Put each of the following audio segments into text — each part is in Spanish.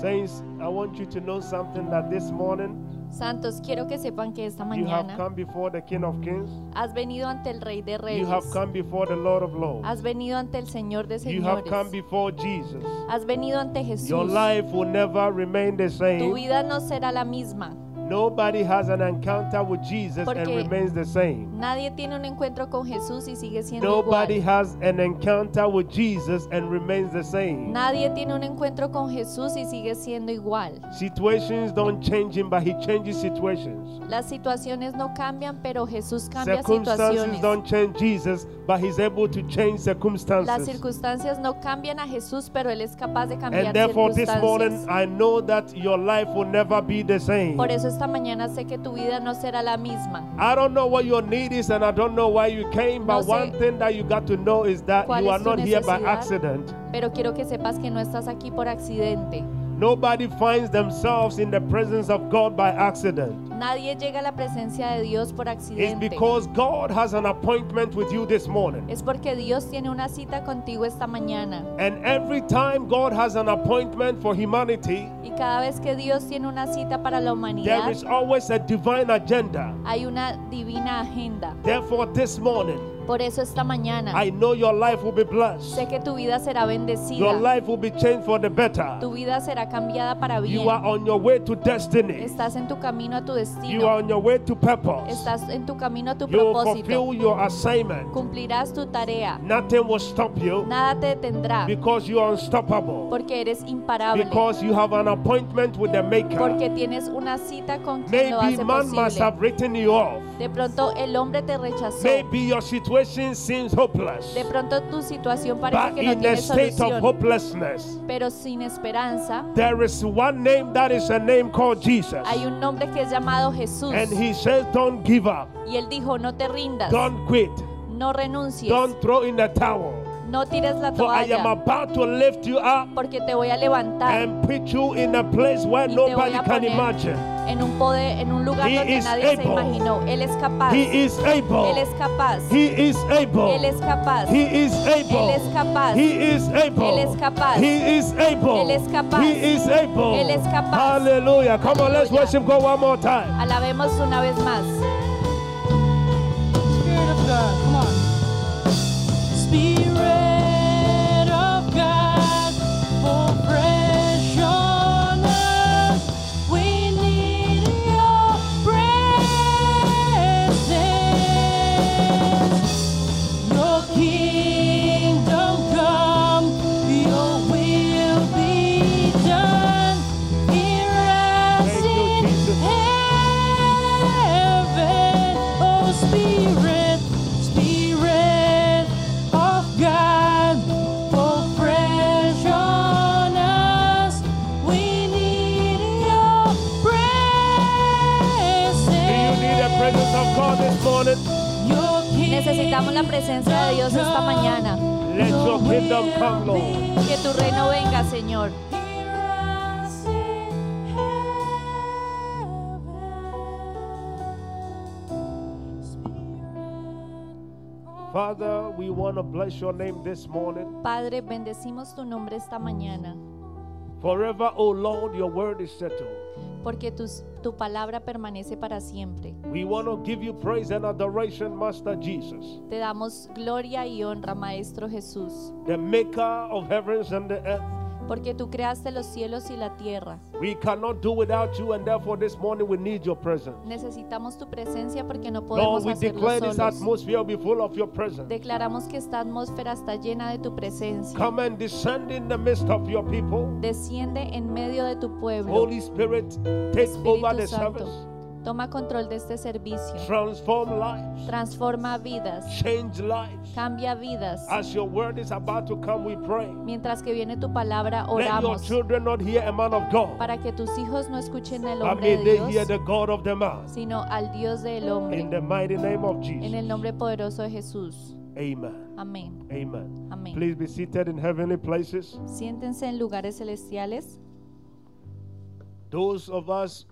Saints, I want you to know something that this morning Santos, quiero que sepan que esta you have mañana come before the King of Kings, has venido ante el Rey de you Reyes, have come before the Lord of Lords, has venido ante el Señor de you have Señores, come before Jesus. has venido ante Your Jesús. life will never remain the Tu same. vida no será la misma. Nobody has an encounter with Jesus and Porque remains the same. Nadie tiene un encuentro con Jesús y sigue siendo Nobody igual. has an encounter with Jesus and remains the same. Nadie tiene un encuentro con Jesús y sigue siendo igual. Situations don't change him, but he changes situations. Las situaciones no cambian, pero Jesús cambia Circumstances situaciones. don't change Jesus, but he's able to change Las circumstances. circunstancias no cambian a Jesús, pero Él es capaz de cambiar And therefore, this morning, circunstancias. I know that your life will never be the same. Por eso esta mañana sé que tu vida no será la misma. I don't know what your need is, and I don't know why you came, No but sé one thing that you got to know is that you are not here by accident. Pero quiero que sepas que no estás aquí por accidente. Nobody finds themselves in the presence of God by accident. Nadie llega a la presencia de Dios por accidente. It's because God has an appointment with you this morning. Es porque Dios tiene una cita contigo esta mañana. And every time God has an appointment for humanity, Y cada vez que Dios tiene una cita para la humanidad, is always a divine agenda. hay una divina agenda. Therefore, this morning, Por eso esta mañana I know your life will be blessed. sé que tu vida será Your bendecida. life will be changed for the better. Tu vida será cambiada para bien. You are on your way to destiny. Estás en tu camino a tu You are destino. on your way to purpose. Estás en tu camino a tu You will propósito. fulfill your assignment. Cumplirás tu tarea. Nothing will stop you Nada te detendrá because you are unstoppable. porque eres imparable. Because you have an appointment with the Maker. Porque tienes una cita con quien lo Maybe hace man must have written you off. De pronto el hombre te rechazó. Maybe your situation seems hopeless. De pronto tu situación parece But que no in tiene state of solución. hopelessness, Pero sin esperanza, there is one name that is a name called Jesus. hay un nombre que es llamado Jesús. And he says, Don't give up. Y él dijo, no te rindas, Don't quit. no renuncies, Don't throw in the towel. no tires la For I am toalla, about to lift you up porque te voy a levantar and put you in a place where y nobody can imagine. En un poder, en un lugar He donde is nadie se able. imaginó. Él es capaz, He is able. él es capaz, He is able. él es capaz, He is able. Él es capaz. He is able. Él es capaz. He is able. Él es capaz. He is able. Él es capaz. Hallelujah. Come on, let's worship God one more time. alabemos una vez más. La presencia de Dios esta mañana. Let your kingdom come, Lord. Que tu reino venga, Señor. Father, we want to bless your name this morning. Padre, bendecimos tu nombre esta mañana, Forever, O Lord, your word is settled. Porque tus- tu palabra permanece para siempre. We want to give you praise and adoration, Master Jesus, Te damos gloria y honra, Maestro Jesús, the maker of heavens and the earth. Porque tú creaste los cielos y la tierra. We cannot do without you, and therefore this morning we need your presence. Necesitamos tu presencia porque no Lord, podemos we hacerlo declare this solos. atmosphere be full of your presence. Declaramos que esta atmósfera está llena de tu presencia. Come and descend in the midst of your people. Desciende en medio de tu pueblo. Holy Spirit, take over the Espíritu Santo, service. Toma control de este servicio. Transform lives. Transforma vidas, Change lives. cambia vidas. As your word is about to come, we pray. Mientras que viene tu palabra, Let your oramos children not hear a man of God, para que tus hijos no escuchen el hombre de they hear Dios, the God of the man. sino al Dios del In hombre. the mighty name of En Jesus. el nombre poderoso de Jesús. Amen. Amén. Amen. Amén. Please be seated in heavenly places. Siéntense en lugares celestiales. Those of us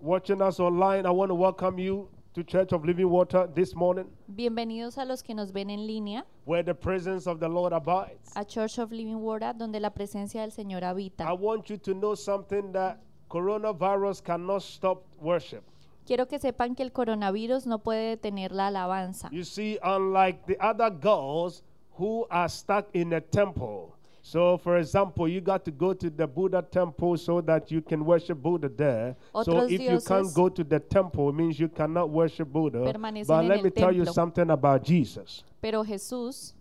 watching us online, I want to welcome you to Church of Living Water this morning, Bienvenidos a los que nos ven en línea where the presence of the Lord abides. a Church of Living Water, donde la presencia del Señor habita. I want you to know something that coronavirus cannot stop worship. Quiero que sepan que el coronavirus no puede detener la alabanza. You see, unlike the other girls who are stuck in a temple. So, for example, you got to go to the Buddha temple so that you can worship Buddha there. so, if you can't go to the temple, it means you cannot worship Buddha. But let me tell you something about Jesus. Pero Jesús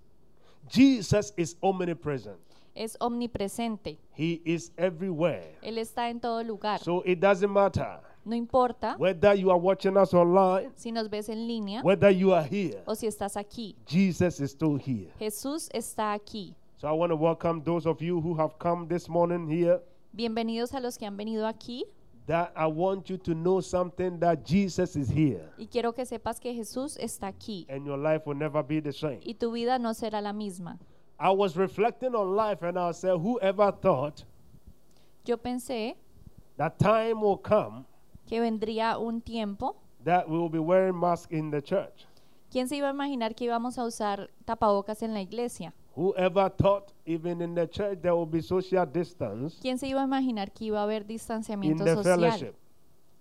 Jesus is omnipresent. es omnipresente. He is everywhere. Él está en todo lugar. So it doesn't matter No importa whether you are watching us online, si nos ves en línea whether you are here. o si estás aquí. Jesus is still here. Jesús está aquí. So I want to welcome those of you who have come this morning here. Bienvenidos a los que han venido aquí That I want you to know something that Jesus is here y quiero que sepas que Jesús está aquí and your life will never be the same. y tu vida no será la misma. I was reflecting on life and I said, whoever thought Yo pensé that time will come que vendría un tiempo. that we will be wearing masks in the church? ¿Quién se iba a imaginar que íbamos a usar tapabocas en la iglesia? Whoever thought even in the church there will be social distance ¿Quién se iba a imaginar que iba a haber distanciamiento in the social fellowship?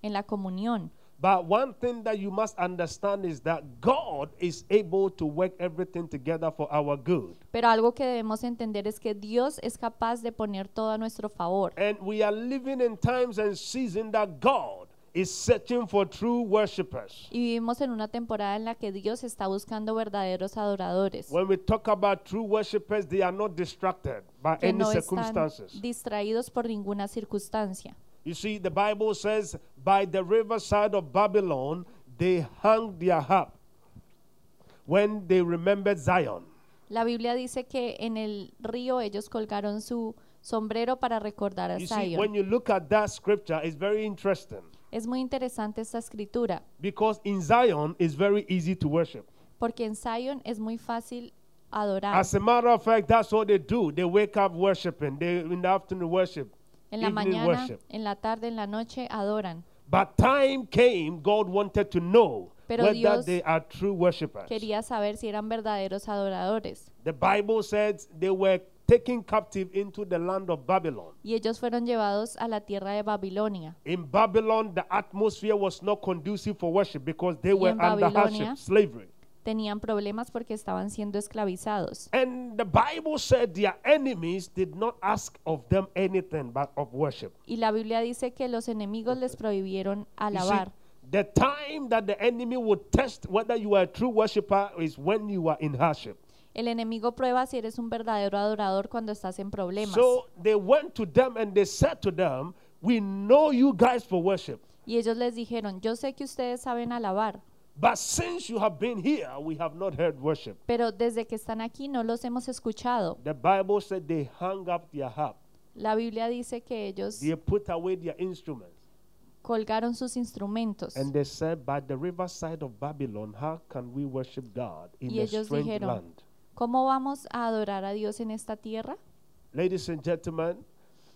en la comunión? But one thing that you must understand is that God is able to work everything together for our good. Pero algo que debemos entender es que Dios es capaz de poner todo a nuestro favor. And we are living in times and seasons that God is searching for true worshipers. Y vivimos en una temporada en la que Dios está buscando verdaderos adoradores. When we talk about true worshipers, they are not distracted by que any no están circumstances. distraídos por ninguna circunstancia. You see, the Bible says, by the riverside of Babylon, they hung their harp when they remembered Zion. La Biblia dice que en el río ellos colgaron su sombrero para recordar a You see, when Zion. you look at that scripture, it's very interesting Es muy interesante esta escritura, because in Zion, it's very easy to worship. porque en Zion es muy fácil adorar. As a matter of fact, that's what they do. They wake up worshiping. They in the afternoon worship, En la mañana, worship. en la tarde, en la noche adoran. But time came, God wanted to know Pero whether Dios they are true worshipers. Quería saber si eran verdaderos adoradores. The Bible says they were taken captive into the land of Babylon. Y ellos fueron llevados a la tierra de Babilonia. In Babylon, the atmosphere was not conducive for worship because they were under hardship, slavery. Tenían problemas porque estaban siendo esclavizados. And the Bible said their enemies did not ask of them anything but of worship. Y la Biblia dice que los enemigos les prohibieron alabar. the time that the enemy would test whether you are a true worshiper is when you are in hardship. El enemigo prueba si eres un verdadero adorador cuando estás en problemas. So they went to them and they said to them, We know you guys for worship. y ellos les dijeron, yo sé que ustedes saben alabar, But since you have been here, we have not heard worship. pero desde que están aquí no los hemos escuchado. The Bible said they hung up their harp. La Biblia dice que ellos They put away their instruments. colgaron sus instrumentos. And they said, By the riverside of Babylon, how can we worship God in Y a ellos strange dijeron, land? ¿Cómo vamos a adorar a Dios en esta tierra? Ladies and gentlemen,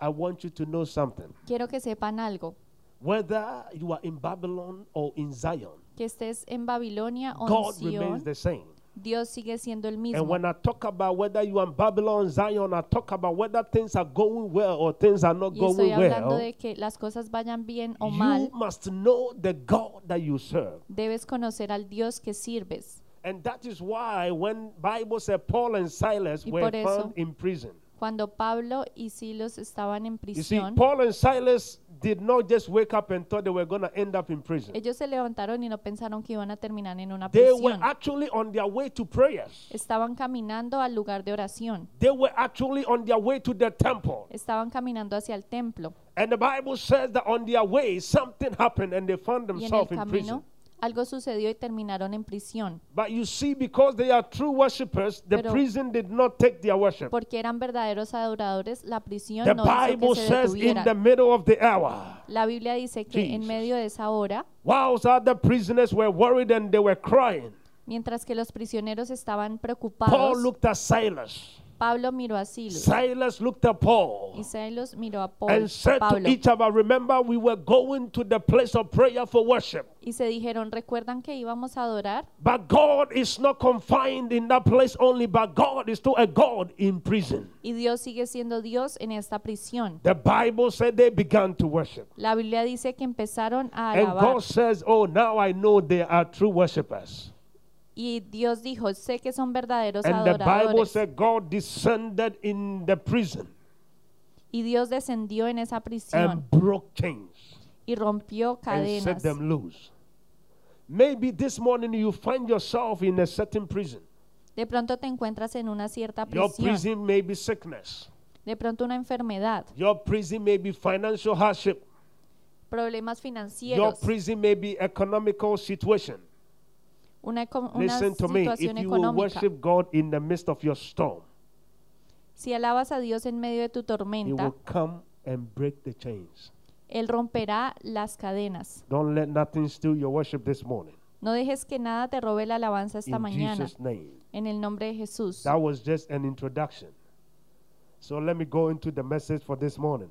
I want you to know something. Quiero que sepan algo, Whether you are in Babylon or in Zion, que estés en Babilonia o en God remains Sion, the same. Dios sigue siendo el And mismo. when I talk about whether you are in Babylon, Zion, I talk about whether things are going well or things are not Y estoy going hablando well. de que las cosas vayan bien o You mal, must know the God that you serve. debes conocer al Dios que sirves. And that is why when Bible said Paul and Silas were eso- found in prison. Cuando Pablo y estaban en You see, prisión, Paul and Silas did not just wake up and thought they were going to end up in prison. ellos se levantaron y no pensaron que iban a terminar en una They were prisión. actually on their way to prayers. Estaban caminando al lugar de oración. They were actually on their way to the temple. Estaban caminando hacia el templo. And the Bible says that on their way, something happened and they found Y en el themselves in prison. Algo sucedió y terminaron en prisión. But you see, because they are true worshippers, the Pero- prison did not take their worship. Porque eran verdaderos adoradores, la prisión The no hizo Bible que se says in the detuviera. middle of the hour, La Biblia dice que en Jesus. medio de esa hora, whilst other prisoners were worried and they were crying, mientras que los prisioneros estaban Paul preocupados, looked at Silas Pablo miró a Silas Silas looked at Paul y Silas miró a Paul- and said to each of us, Remember, we were going to the place of prayer for worship. y se dijeron, ¿recuerdan que íbamos a adorar? But God is not confined in that place only, but God is still a God in prison. Y Dios sigue siendo Dios en esta prisión. The Bible said they began to worship. La Biblia dice que empezaron a alabar. And. God says, Oh, now I know they are true worshipers. Y Dios dijo, sé que son verdaderos And the Bible adoradores. said God descended in the prison Y Dios descendió en esa prisión and broke chains y rompió and set cadenas. them loose. Maybe this morning you find yourself in a certain prison. De pronto te encuentras en una cierta Your prisión. prison may be sickness. De pronto una enfermedad, Your prison may be financial hardship. problemas Your financieros, prison may be economical situation. Una, una Listen to me. If you will worship God in the midst of your storm, Si alabas a Dios en medio de tu He tormenta, will come and break the chains. Él romperá las cadenas. Don't let nothing steal your worship this morning. No dejes que nada te robe la alabanza esta In mañana. Jesus' name. En el nombre de Jesús. That was just an introduction. So let me go into the message for this morning.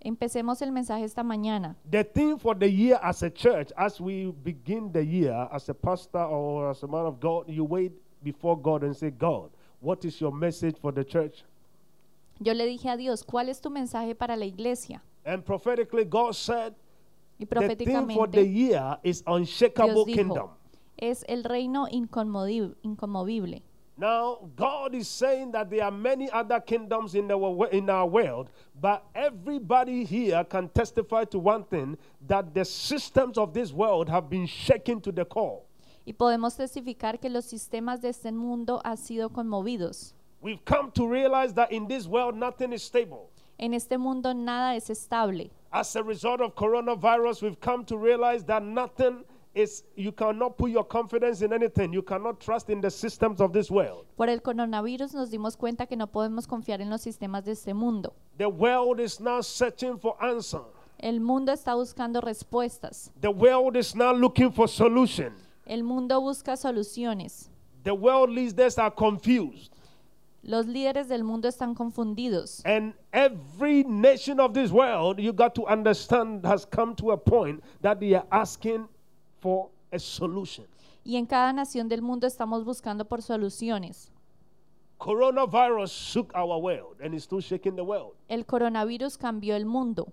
Empecemos el mensaje esta mañana. The theme for the year as a church, as we begin the year, as a pastor or as a man of God, you wait before God and say, God, what is your message for the church? Yo le dije a Dios, ¿cuál es tu mensaje para la iglesia? And prophetically, God said, Y the theme for the year is unshakable Dios kingdom. dijo, es el reino inconmovible. Now, God is saying that there are many other kingdoms in our, in our world, but everybody here can testify to one thing that the systems of this world have been shaken to the core. Y podemos testificar que los sistemas de este mundo han sido conmovidos. We've come to realize that in this world, nothing is stable. En este mundo nada es estable. As a result of coronavirus, we've come to realize that nothing is, you cannot put your confidence in anything. You cannot trust in the systems of this world. Por el coronavirus nos dimos cuenta que no podemos confiar en los sistemas de este mundo. The world is now searching for answer. El mundo está buscando respuestas. The world is now looking for solution. El mundo busca soluciones. The world leaders are confused. Los líderes del mundo están confundidos. And every nation of this world, you got to understand, has come to a point that they are asking for a solution. Y en cada nación del mundo estamos buscando por soluciones. Coronavirus shook our world and it's still shaking the world. El coronavirus cambió el mundo.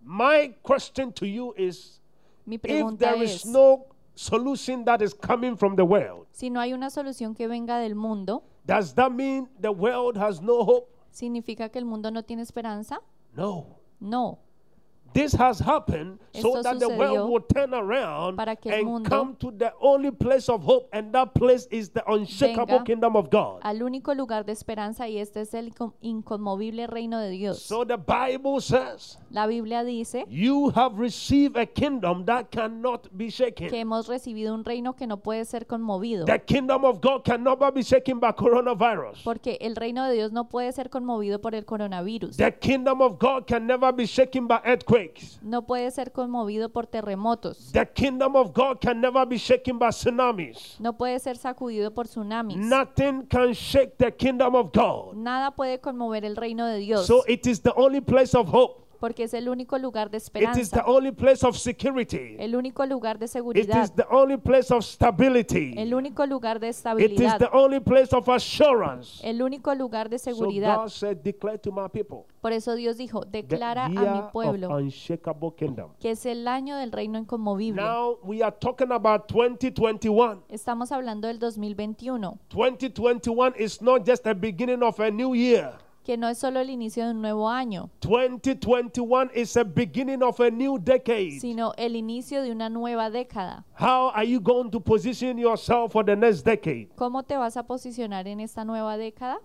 My question to you is Mi if pregunta there is es, no solution that is coming from the world, si no hay una solución que venga del mundo, does that mean the world has no hope? ¿significa que el mundo no tiene esperanza? No. No. This has happened so that the world will turn around para que el and mundo come to the only place of hope, and that place is the unshakable kingdom of God. Al único lugar de esperanza y este es el incon- inconmovible reino de Dios. So the Bible says, La Biblia dice You have received a kingdom that cannot be que shaken. hemos recibido un reino que no puede ser conmovido. The kingdom of God can never be shaken by coronavirus. Porque el reino de Dios no puede ser conmovido por el coronavirus. The kingdom of God can never be shaken by earthquakes. No puede ser conmovido por terremotos. The kingdom of God can never be shaken by tsunamis. No puede ser sacudido por tsunamis. Nothing can shake the kingdom of God. Nada puede conmover el reino de Dios. So it is the only place of hope. Porque es el único lugar de It is the esperanza. only place of security. El único lugar de It seguridad. is the only place of stability. El único lugar de It is estabilidad. the only place of assurance. El único lugar de So seguridad. God said, declare to my people Por eso Dios dijo, the declara a mi year of pueblo unshakable kingdom. que es el año del reino inconmovible. Now we are talking about 2021. Estamos hablando del 2021, 2021 is not just the beginning of a new year. Que no es solo el inicio de un nuevo año, 2021 is a beginning of a new decade. sino el inicio de una nueva década. How are you going to position yourself for the next decade? ¿Cómo te vas a posicionar en esta nueva década?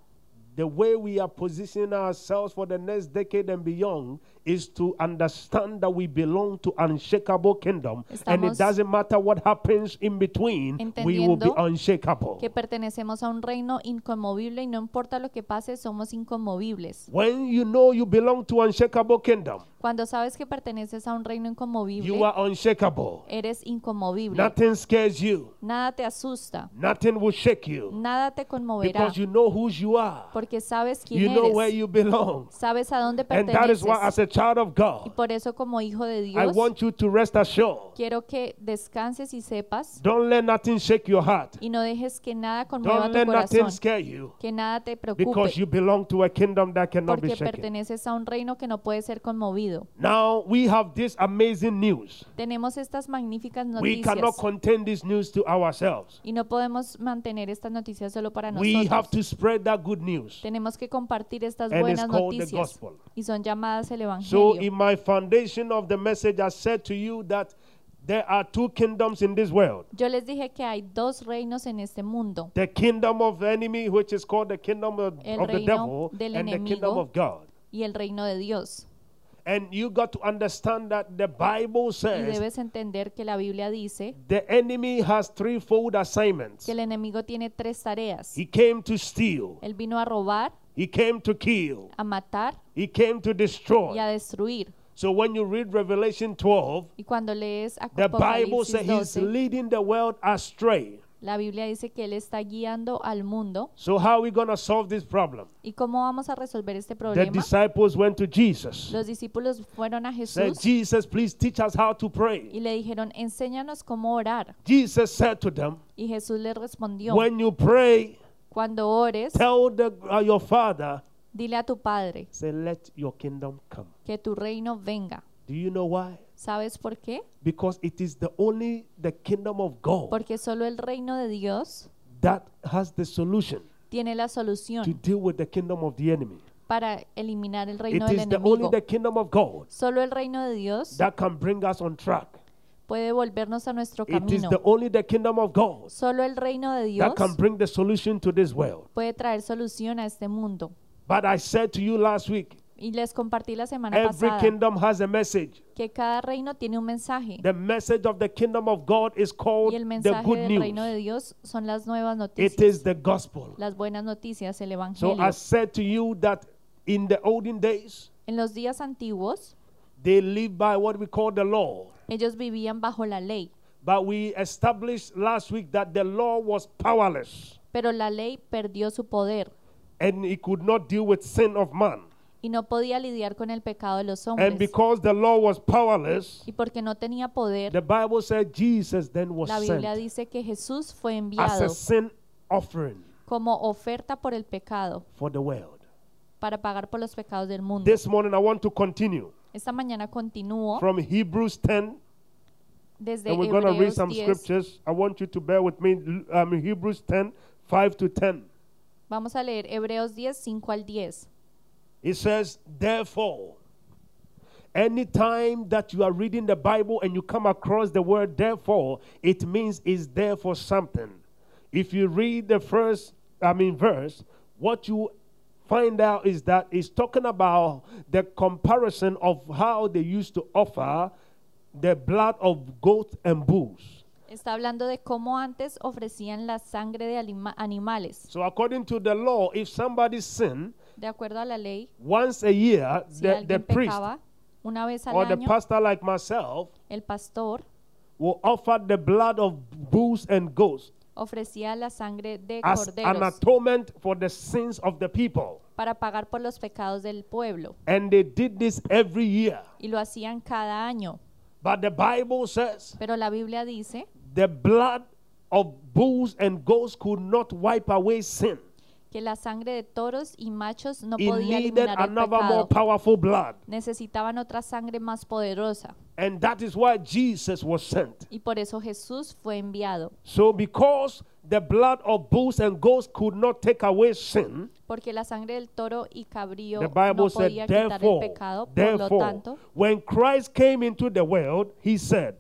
The way we are positioning ourselves for the next decade and beyond is to understand that we belong to unshakable kingdom and it doesn't matter what happens in between we will be unshakable. Que pertenecemos a un reino inconmovible y no importa lo que pase, somos inconmovibles. When you know you belong to unshakable kingdom, Cuando sabes que perteneces a un reino inconmovible, you are unshakable. eres inconmovible. Nothing scares you. Nada te asusta, Nothing will shake you nada te conmoverá, because you know whose you are. porque sabes quién You know where you belong. sabes a dónde perteneces And that is why, as a child of Y por eso como hijo de I Dios, want you to rest assured. quiero que descanses y sepas Don't let nothing shake your heart. y no dejes que nada conmueva Don't tu let nothing corazón, scare you que nada te because preocupe, you belong to a kingdom that cannot be porque shaken. perteneces a un reino que no puede ser conmovido. Now we have this amazing news. Tenemos estas magníficas We cannot noticias contain this news to ourselves. y no podemos mantener estas noticias solo para We have nosotros. to spread that good news. Tenemos que compartir estas And buenas noticias gospel. y son llamadas el So, in my foundation of the message, I said to you that there are two kingdoms in this world Yo les dije que hay dos reinos en este mundo, the kingdom of the enemy, which is called the kingdom of, of the devil, and the kingdom of God. y el reino de Dios. And you got to understand that the Bible Y says debes entender que la Biblia dice the enemy has threefold assignments. que el enemigo tiene tres tareas. He came to steal, Él vino a robar, he came to kill, a matar he came to y a destroy. destruir. So when you read Revelation 12, Y cuando lees the Bible Apocalipsis says he's 12, leading the world astray. La Biblia dice que Él está guiando al mundo. So how are we solve this problem? ¿Y cómo vamos a resolver este The problema? disciples went to Jesus. Los discípulos fueron a Said, Jesús Jesus, please teach us how to pray. y le dijeron, enséñanos cómo orar. Jesus said to them, Y Jesús le respondió, when you pray, cuando ores, tell the, uh, your father, dile a tu Padre say, let your kingdom come. que tu reino venga. Do you know why? ¿Sabes por qué? Because it is the only the kingdom of God Porque solo el reino de Dios that has the solution tiene la to solución deal with the kingdom of the enemy. para eliminar el It reino del is the only the kingdom of God Solo el reino de Dios that can bring us on track. puede volvernos a nuestro It is camino. the only the kingdom of God Solo el reino de Dios that can bring the solution to this world. puede traer solución a este mundo. But I said to you last week, Y les compartí la semana every pasada kingdom has a message. que cada reino tiene un mensaje. The message of the kingdom of God is called Y el the mensaje good del reino de news. Dios son las nuevas It is noticias, the gospel. las buenas noticias, el So evangelio. I said to you that in the olden days, En los días antiguos, they lived by what we call the law. ellos vivían bajo la ley, But we established last week that the law was powerless pero la ley perdió su poder and it could not deal with sin of man. Y no podía lidiar con el pecado de los And hombres. because the law was powerless, Y porque no tenía poder, the Bible said Jesus then was la Biblia sent dice que Jesús fue as a enviado sin offering como oferta por el pecado for the world. para pagar por los pecados del mundo. This morning I want to continue Esta mañana continúo from Hebrews 10 desde and we're going to read Hebreos some 10. scriptures. I want you to bear with me. Um, Hebrews 10, 5 to 10. Vamos a leer Hebreos 10, 5 al 10. It says, therefore, anytime that you are reading the Bible and you come across the word therefore, it means it's there for something. If you read the first, I mean, verse, what you find out is that it's talking about the comparison of how they used to offer the blood of goats and bulls. Está hablando de cómo antes ofrecían la sangre de anima- animales. So, according to the law, if somebody sinned De acuerdo a la ley, once a year, si the, the priest pecaba una vez al or the año, pastor like myself el pastor will offer the blood of bulls and goats ofrecía la sangre de as an corderos atonement for the sins of the people. para pagar por los pecados del pueblo. And they did this every year. Y lo hacían cada año. But the Bible says Pero la Biblia dice the blood of bulls and goats could not wipe away sin. que la sangre de toros y machos no It podía needed eliminar el another more powerful blood. Necesitaban otra sangre más poderosa. And that is why Jesus was sent. Y por eso Jesús fue enviado. So, because the blood of bulls and goats could not take away sin, Porque la sangre del toro y cabrío the Bible no said, podía quitar el pecado. Por lo therefore, tanto, when Christ came into the world, he said,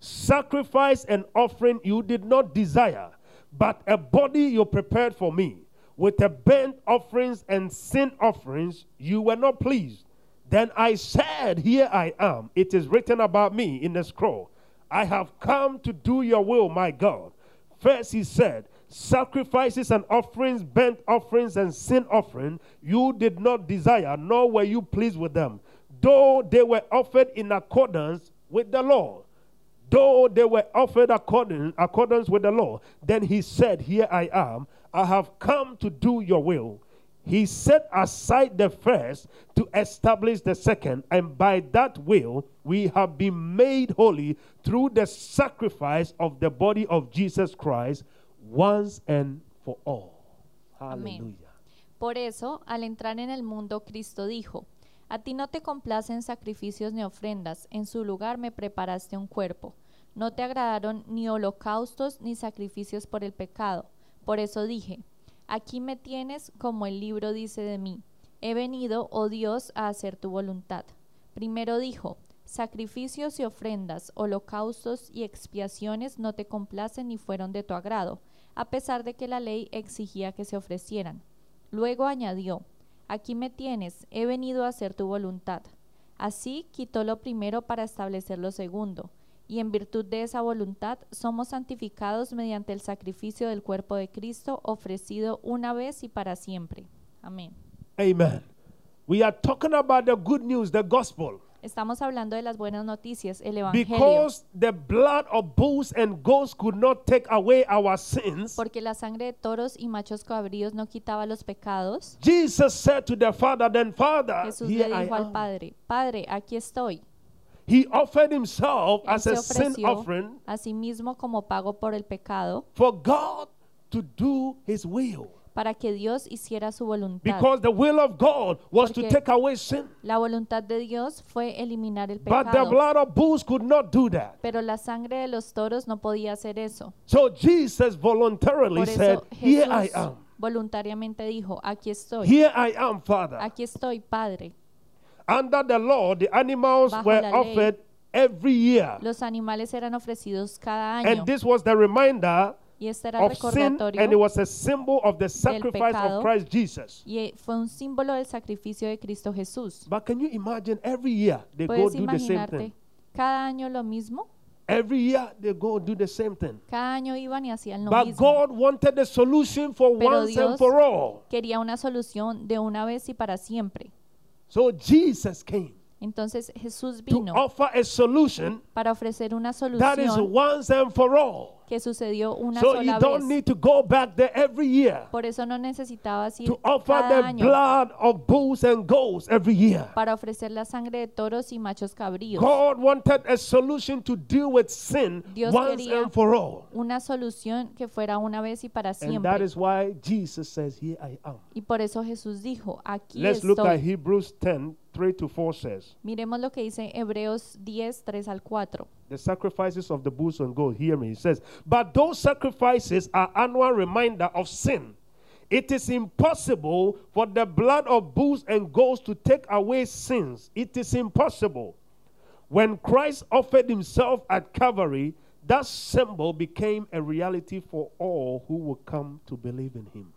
Sacrifice and offering you did not desire, but a body you prepared for me. With the burnt offerings and sin offerings you were not pleased. Then I said, Here I am. It is written about me in the scroll. I have come to do your will, my God. First, he said, Sacrifices and offerings, burnt offerings, and sin offering, you did not desire, nor were you pleased with them. though they were offered in accordance with the law. Though they were offered according accordance with the law, then he said, Here I am, I have come to do your will. He set aside the first to establish the second, and by that will we have been made holy through the sacrifice of the body of Jesus Christ once and for all. Amén. Por eso, al entrar en el mundo, Cristo dijo, A ti no te complacen sacrificios ni ofrendas, en su lugar me preparaste un cuerpo. No te agradaron ni holocaustos ni sacrificios por el pecado. Por eso dije, Aquí me tienes como el libro dice de mí. He venido, oh Dios, a hacer tu voluntad. Primero dijo, Sacrificios y ofrendas, holocaustos y expiaciones no te complacen ni fueron de tu agrado, a pesar de que la ley exigía que se ofrecieran. Luego añadió, Aquí me tienes, he venido a hacer tu voluntad. Así quitó lo primero para establecer lo segundo, y en virtud de esa voluntad somos santificados mediante el sacrificio del cuerpo de Cristo ofrecido una vez y para siempre. Amén. Amen. We are talking about the good news, the gospel. Estamos hablando de las buenas noticias, el Evangelio. Because the blood of bulls and goats could not take away our sins, Porque la sangre de toros y machos cabríos no quitaba los pecados, Jesus said to the Father, Then, Father, Jesús le I dijo al am. Padre, Padre, aquí estoy. He offered himself Él as a sin offering a sí mismo como pago por el pecado for God to do his will. Para que Dios hiciera su voluntad. Because the will of God was to Porque- take away sin. La voluntad de Dios fue eliminar el But the pecado, blood of bulls could not do that. pero la sangre de los toros no podía hacer eso. So Jesus voluntarily Por said, eso Here I am. voluntariamente dijo, aquí estoy, Here I am, Father. aquí estoy, Padre. Under the law, the animals Bajo were offered every year. Los animales eran ofrecidos cada año And this was the reminder y este era el of sin, and it was a symbol of the sacrifice pecado. of Christ Jesus. y eh, fue un símbolo del sacrificio de Cristo Jesús. But can you imagine every year they go ¿Puedes do the same imaginarte thing? cada año lo mismo? Every year they go do the same thing. Cada año iban y hacían lo But mismo. God wanted a solution for Pero once and Dios- for all. Quería una solución de una vez y para siempre. So Jesus came Entonces Jesús to vino offer a solution para ofrecer una that is solución once and for all. Que sucedió una So you sola don't vez. need to go back there every year Por eso no necesitabas ir to offer cada the año blood of bulls and goats every year. para ofrecer la sangre de toros y machos cabríos. God wanted a solution to deal with sin Dios once quería and for all. Una solución que fuera una vez y para And that siempre. is why Jesus says, Here I am. Y por eso Jesús dijo, aquí Let's look at estoy. Hebrews 10 3 to 4 says, Miremos lo que dice Hebreos 10, 3 al 4. The sacrifices of the bulls and goats. Hear me. It says, But those sacrifices are annual reminder of sin. It is impossible for the blood of bulls and goats to take away sins. It is impossible. When Christ offered himself at Calvary, that symbol became a reality for all who would come to believe in him.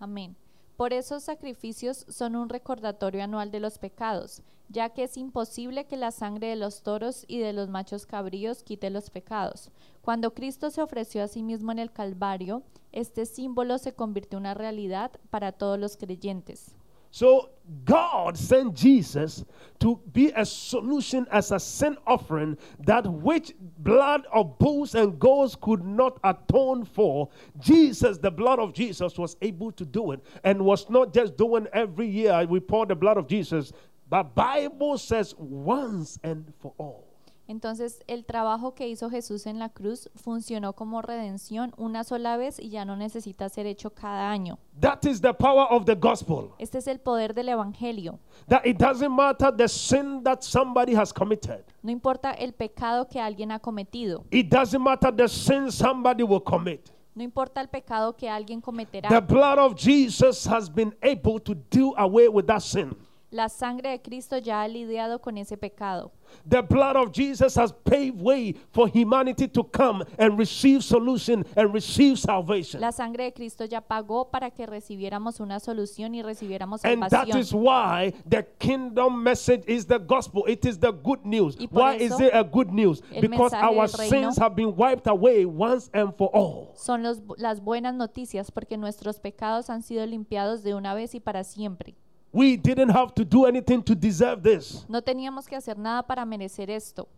Amén. Por esos sacrificios son un recordatorio anual de los pecados, ya que es imposible que la sangre de los toros y de los machos cabríos quite los pecados. Cuando Cristo se ofreció a sí mismo en el Calvario, este símbolo se convirtió en una realidad para todos los creyentes. So God sent Jesus to be a solution as a sin offering that which blood of bulls and goats could not atone for. Jesus, the blood of Jesus, was able to do it and was not just doing every year we pour the blood of Jesus, but Bible says once and for all. Entonces, el trabajo que hizo Jesús en la cruz funcionó como redención una sola vez y ya no necesita ser hecho cada año. That is the power of the gospel. Este es el poder del Evangelio. That it doesn't matter the sin that somebody has committed. No importa el pecado que alguien ha cometido. It doesn't matter the sin somebody will commit. No importa el pecado que alguien cometerá. The blood of Jesus has been able to do away with that sin. La sangre de Cristo ya ha lidiado con ese pecado. The blood of Jesus has paved way for humanity to come and receive solution and receive salvation. La sangre de Cristo ya pagó para que recibiéramos una solución y recibiéramos And that is salvación. why the kingdom message is the gospel. It is the good news. Why is it a good news? Because our sins have been wiped away once and for all. Son los- las buenas noticias porque nuestros pecados han sido limpiados de una vez y para siempre. We didn't have to do anything to deserve this. No teníamos que hacer nada para merecer esto.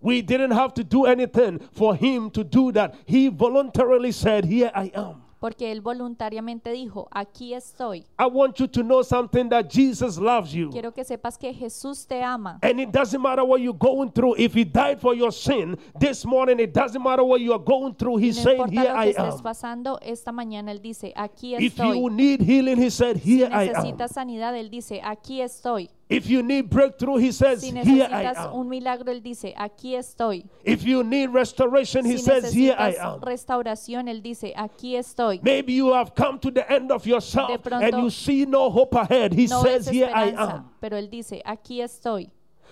We didn't have to do anything for him to do that. He voluntarily said, Here I am. Porque Él voluntariamente dijo, aquí estoy. I want you to know something that Jesus loves you. Quiero que sepas que Jesús te ama. And it doesn't matter what you're going through. If he died for your sin this morning, it doesn't matter what you are going through. He's No saying, importa Here lo que I am. pasando, esta mañana Él dice, aquí If you estoy. need healing, he said, Si Here I am. necesitas sanidad, Él dice, aquí estoy. If you need breakthrough, he says, Si Here I am. un milagro, Él dice, aquí estoy. If you need restoration, he Si says, Here I am. restauración, Él dice, aquí estoy. Maybe you have come to the end of yourself pronto, and you see no hope ahead. He No says, Here I am. pero Él dice, aquí estoy.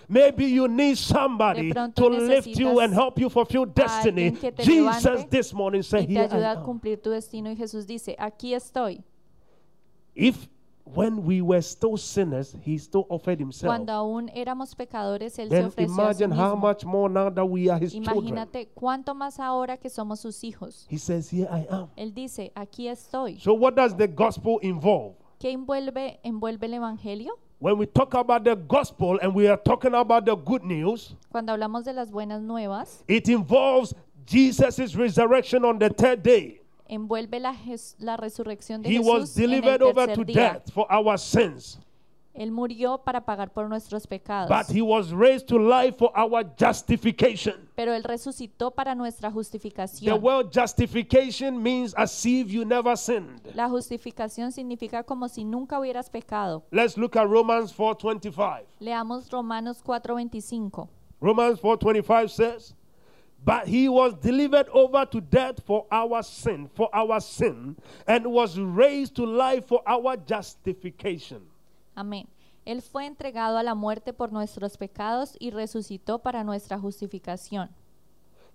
Maybe you need somebody to lift you and help you fulfill destiny. alguien que te Jesus this morning said, Here I am. cumplir tu destino. Y Jesús dice, aquí estoy. If when we were still sinners, he still offered himself. Cuando aún éramos pecadores, Él se Then ofreció a sí imagine how mismo. much more now that we are his children. Imagínate cuánto más ahora que somos sus hijos. He says, Here I am. Él dice, aquí estoy. So, what does the gospel involve? ¿Qué envuelve, envuelve el Evangelio? When we talk about the gospel and we are talking about the good news, Cuando hablamos de las buenas nuevas, it involves Jesus' resurrection on the third day. Envuelve la, resurrección de He was Jesús en el delivered over tercer to día. death for our sins, Él murió para pagar por nuestros pecados, but he was raised to life for our justification. pero Él resucitó para nuestra The justificación. word justification means as if you never sinned. La justificación significa como si nunca hubieras pecado. Let's look at Romans 4:25. Leamos Romanos 4:25. Romans 4:25 says, "But he was delivered over to death for our sin, for our sin, and was raised to life for our justification." Amén. Él fue entregado a la muerte por nuestros pecados y resucitó para nuestra justificación.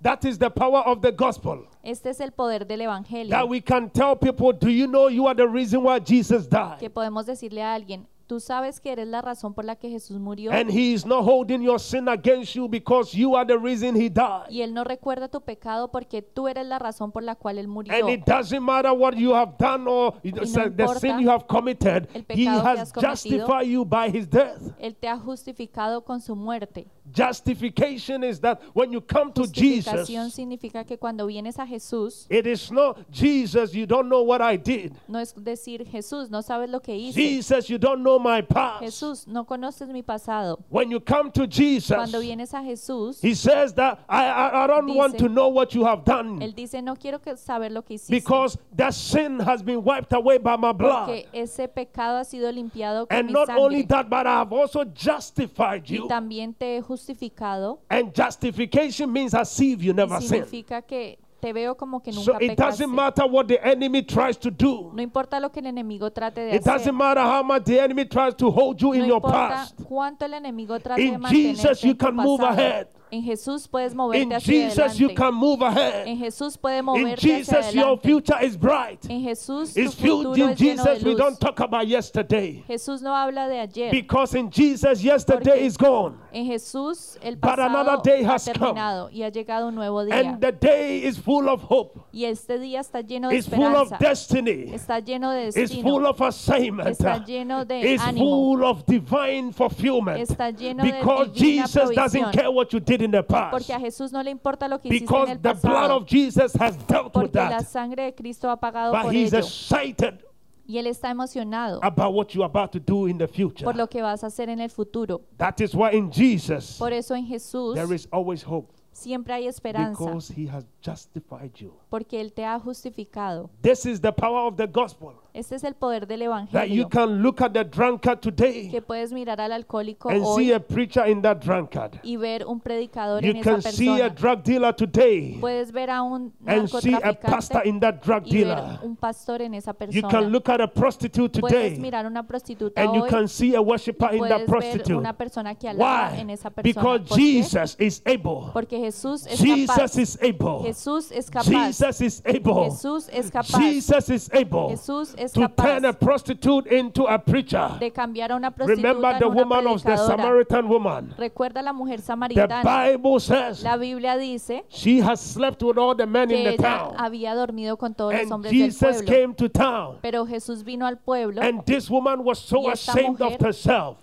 That is the power of the gospel. Este es el poder del Evangelio. That we can tell people, "Do you know you are the reason why Jesus died? que died?" podemos decirle a alguien, tú sabes que eres la razón por la que Jesús murió And he is not holding your sin against you because you are the reason he died. y Él no recuerda tu pecado porque tú eres la razón por la cual Él murió. And it doesn't matter what you have done or the no sin importa you have committed, he has justified you by his death. Él te ha justificado con su muerte. Justification is that when you come to Justificación Jesus, significa que cuando vienes a Jesús, it is not Jesus, you don't know what I did. no es decir Jesús, no sabes lo que hice. Jesus, you don't know my past. Jesús, no conoces mi pasado. When you come to Jesus, Cuando vienes a Jesús, he says that I, I, I don't want to know what you have done Él dice, no quiero que saber lo que hiciste. because that sin has been wiped away by my blood. Porque ese pecado ha sido limpiado con And mi not only that, but I have also justified you. Y también te he justificado. And justification means as if you never sinned. significa que te veo como que So it doesn't matter what the enemy tries to do. No importa lo que el enemigo trate de It hacer. doesn't matter how much the enemy tries to hold you in No your importa past. cuánto el enemigo trate In de mantenerte Jesus you en tu can move pasado. ahead. En Jesús puedes moverte In hacia Jesus you can move En ahead. Jesús puedes In moverte hacia Jesus your adelante. future is bright. En Jesús tu It's filled futuro in es lleno de Jesus. We luz. don't talk about yesterday. Jesús no habla de ayer. Because in Jesus yesterday Porque is gone. En Jesús el But another pasado day ha has come. terminado y ha llegado un nuevo día. And the day is full of hope. Y este día está lleno de It's full of esperanza. destiny. Está lleno de It's full destino. of assignment. Está lleno de It's ánimo. full of divine fulfillment. Está lleno de Because divina Jesus doesn't provisión. care what you did in the past. Porque a Jesús no le importa lo que hiciste en Because el the blood pasado. of Jesus has dealt with Porque la that. sangre de Cristo ha pagado But por he's ello. excited Y Él está emocionado about what you're about to do in the future. por lo que vas a hacer en el futuro. That is why in Jesus Por eso en Jesús there is always hope. siempre hay esperanza. Because he has justified you. Porque Él te ha justificado. This is the power of the gospel. Este es el poder del That you Evangelio. can look at the drunkard today Que puedes mirar al alcohólico and see hoy a preacher in that drunkard. y ver un predicador You en esa can see a persona. drug dealer today Puedes ver a un and see a pastor narcotraficante in that drug y ver dealer. un pastor en esa You can persona. look at a prostitute Puedes today mirar una prostituta and you hoy can see a worshiper in that puedes ver prostitute. una persona que alaba Why? en esa persona. Because ¿Por qué? Jesus is able. Porque Jesús es Jesus capaz. is able. Jesús es capaz. Jesus is able. Jesús es capaz. Jesus is able. Jesús es es to turn a prostitute into a preacher. de cambiar a una prostituta Remember en the una woman of the. Samaritan woman. Recuerda la mujer The samaritana. Bible says La Biblia dice she has slept with all the men in que the ella town. había dormido con todos los And hombres del Jesus pueblo. came to town. Pero Jesús vino al pueblo, And this woman was so Y esta ashamed of mujer herself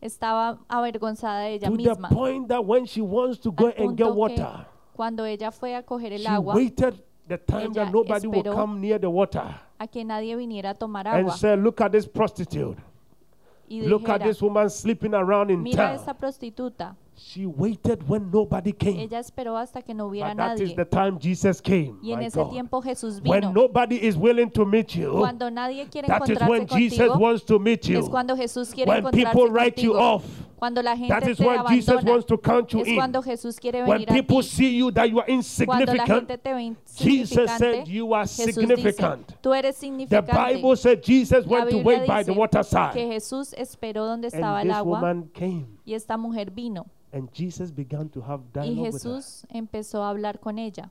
estaba avergonzada de ella to the misma. point that when she wants to go Al and get punto que water, cuando ella fue a coger el she agua, waited the time that nobody would come near the water a que nadie viniera a tomar and agua said, Look at this prostitute. Look at this woman sleeping around in mira town. esta prostituta. She waited when nobody came. Ella esperó hasta que no hubiera But that is nadie. the time Jesus came. Y en my ese God. tiempo Jesús vino. When nobody is willing to meet you, Cuando nadie quiere that is encontrarse when Jesus wants to meet you. es cuando Jesús quiere When encontrarse people write you contigo. off, Cuando la gente that is te when Jesus wants to count you es in. cuando Jesús quiere When venir a people ti. see you that you are Cuando la insignificant, gente te ve Jesus said you are Jesús significant. dice, tú eres The significante. Bible said Jesus La went to Biblia wait by the dice waterside. que Jesús esperó donde estaba And el this agua woman came. Y esta mujer vino. And Jesus began to have Y dialogue with her. Jesús empezó a hablar con ella.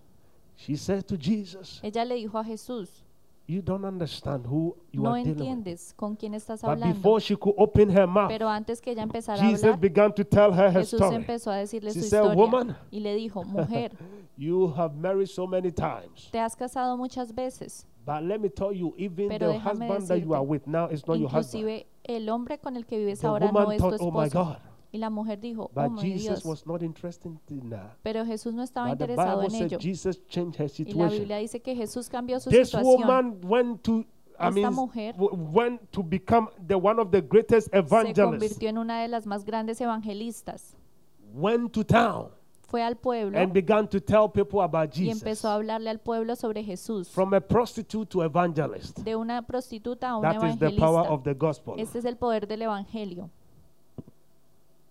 She said to Jesus, Ella le dijo a Jesús, You don't understand who you no are dealing with. entiendes con quién estás But hablando. before she could open her mouth, Pero antes que ella empezara a Jesus hablar, began to tell her her Jesús story. empezó a decirle She su said, historia "Woman." y le dijo, mujer, You have married so many times. te has casado muchas veces, But let me tell you, even Pero the déjame husband that you decirte, are with now is not your husband. inclusive el hombre con el que vives The ahora no woman es tu thought, oh my esposo. God. Y la mujer dijo, oh But Jesus Dios, was not interested in that. pero Jesús no estaba But interesado en ello. Jesus changed her Y la situation. Biblia dice que Jesús cambió su This situación. woman went to, I Esta mean, mujer w- went to become the one of the greatest Se evangelists. convirtió en una de las más grandes evangelistas. Went to town Fue al pueblo and began to tell people about y Jesus. empezó a hablarle al pueblo sobre Jesús. From a prostitute to evangelist. De una prostituta a una That is the power evangelista. of the gospel. Este es el poder del evangelio.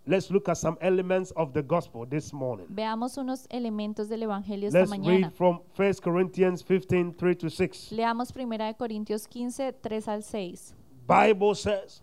Let's look at some elements of the gospel this morning. Veamos unos elementos del evangelio esta Let's mañana. read from 1 Corinthians 15, 3 to 6. Leamos 1 de Corintios 15, 3 al 6. Bible says,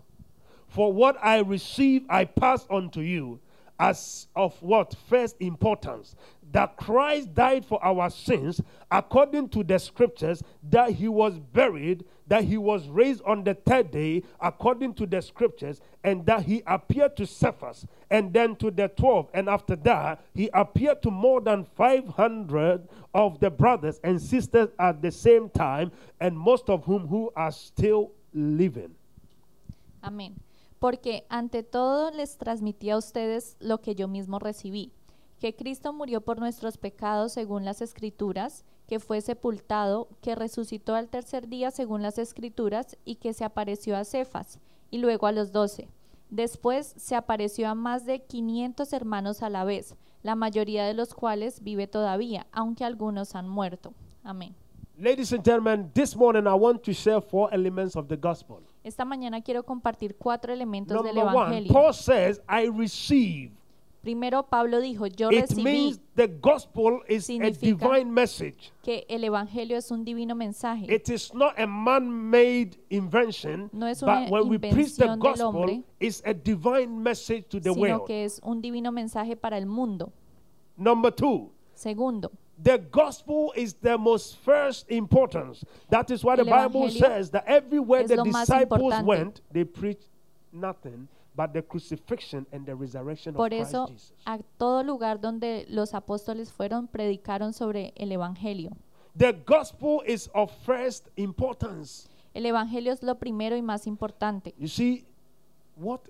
For what I received I pass on to you as of what first importance that Christ died for our sins according to the scriptures that he was buried that he was raised on the third day according to the scriptures and that he appeared to Cephas and then to the 12 and after that he appeared to more than 500 of the brothers and sisters at the same time and most of whom who are still living Amén. Porque ante todo les transmití a ustedes lo que yo mismo recibí, que Cristo murió por nuestros pecados según las escrituras, que fue sepultado, que resucitó al tercer día según las escrituras y que se apareció a Cefas y luego a los doce. Después se apareció a más de 500 hermanos a la vez, la mayoría de los cuales vive todavía, aunque algunos han muerto. Amén. Ladies and gentlemen, this morning I want to share four elements of the gospel. Esta mañana quiero compartir cuatro elementos del one, Evangelio. Paul says, I receive. Primero Pablo dijo, yo It recibí means the gospel is a Significa- divine message. que el Evangelio es un divino mensaje. It is not a man-made invention, No es una but when we preach the invención del gospel, hombre, it's a divine message to the sino world. que es un divino mensaje para el mundo. Number two, Segundo, the gospel is the most first importance. That is why the El Bible evangelio says that everywhere es the lo más disciples importante. went, they preached nothing but the crucifixion and the resurrection por eso Jesus. a todo lugar donde los apóstoles fueron predicaron sobre el Evangelio. The gospel is of first importance. El Evangelio es lo primero y más importante. You see, what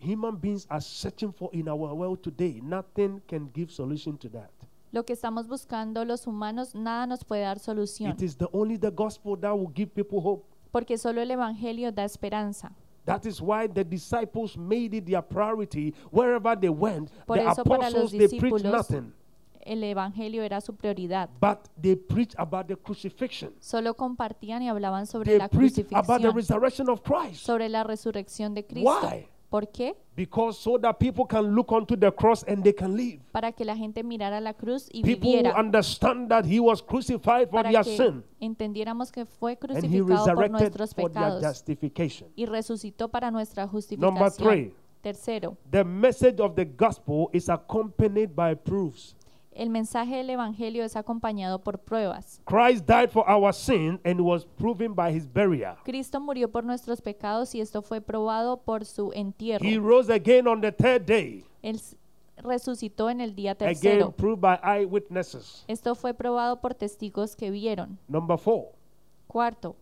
human beings are searching for in our world today, nothing can give solution to that. Lo que estamos buscando los humanos, nada nos puede dar solución, It is the only the gospel that will give people hope. porque solo el Evangelio da esperanza. That is why the disciples made it their priority wherever they went. Por the eso para apostles los they preached discípulos nothing, El Evangelio era su prioridad. but they preached about the crucifixion. Solo compartían y hablaban sobre They la preached about the resurrection of Christ. sobre la resurrección de Cristo. Why? ¿Por qué? Because so that people can look onto the cross and they can live. Para que la gente mirara la cruz y People viviera. understand that he was crucified for Para their que sin entendiéramos que fue and he crucificado por nuestros for their pecados justification. y resucitó para nuestra Number justificación. three, Tercero, the message of the gospel is accompanied by proofs. El mensaje del Evangelio es acompañado por pruebas. Christ died for our sin and was proven by his burial. Cristo murió por nuestros pecados y esto fue probado por su entierro. He rose again on the third day, Él resucitó en el día again tercero. proved by eyewitnesses. Esto fue probado por testigos que vieron. Number four, Cuarto,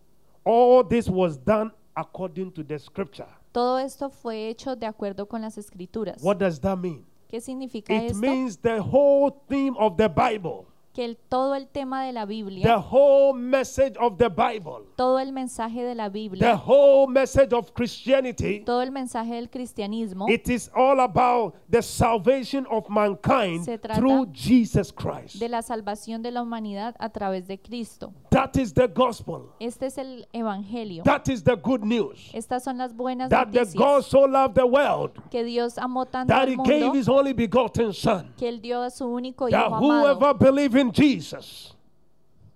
all this was done according to the scripture. todo esto fue hecho de acuerdo con las escrituras. What does that mean? ¿Qué significa It esto? means the whole theme of the Bible, Que el- todo el tema de la the Biblia, whole message of the Bible, todo el mensaje de la the Biblia, whole message of Christianity. todo el mensaje del cristianismo It is all about the salvation of mankind Se trata through Jesus Christ. de la salvación de la humanidad a través de Cristo. That is the gospel. Este es el evangelio. That is the good news. Estas son las buenas That the God noticias so loved the world que Dios amó tanto that al he gave mundo his only begotten Son. que él dio a su único hijo That amado whoever believe in Jesus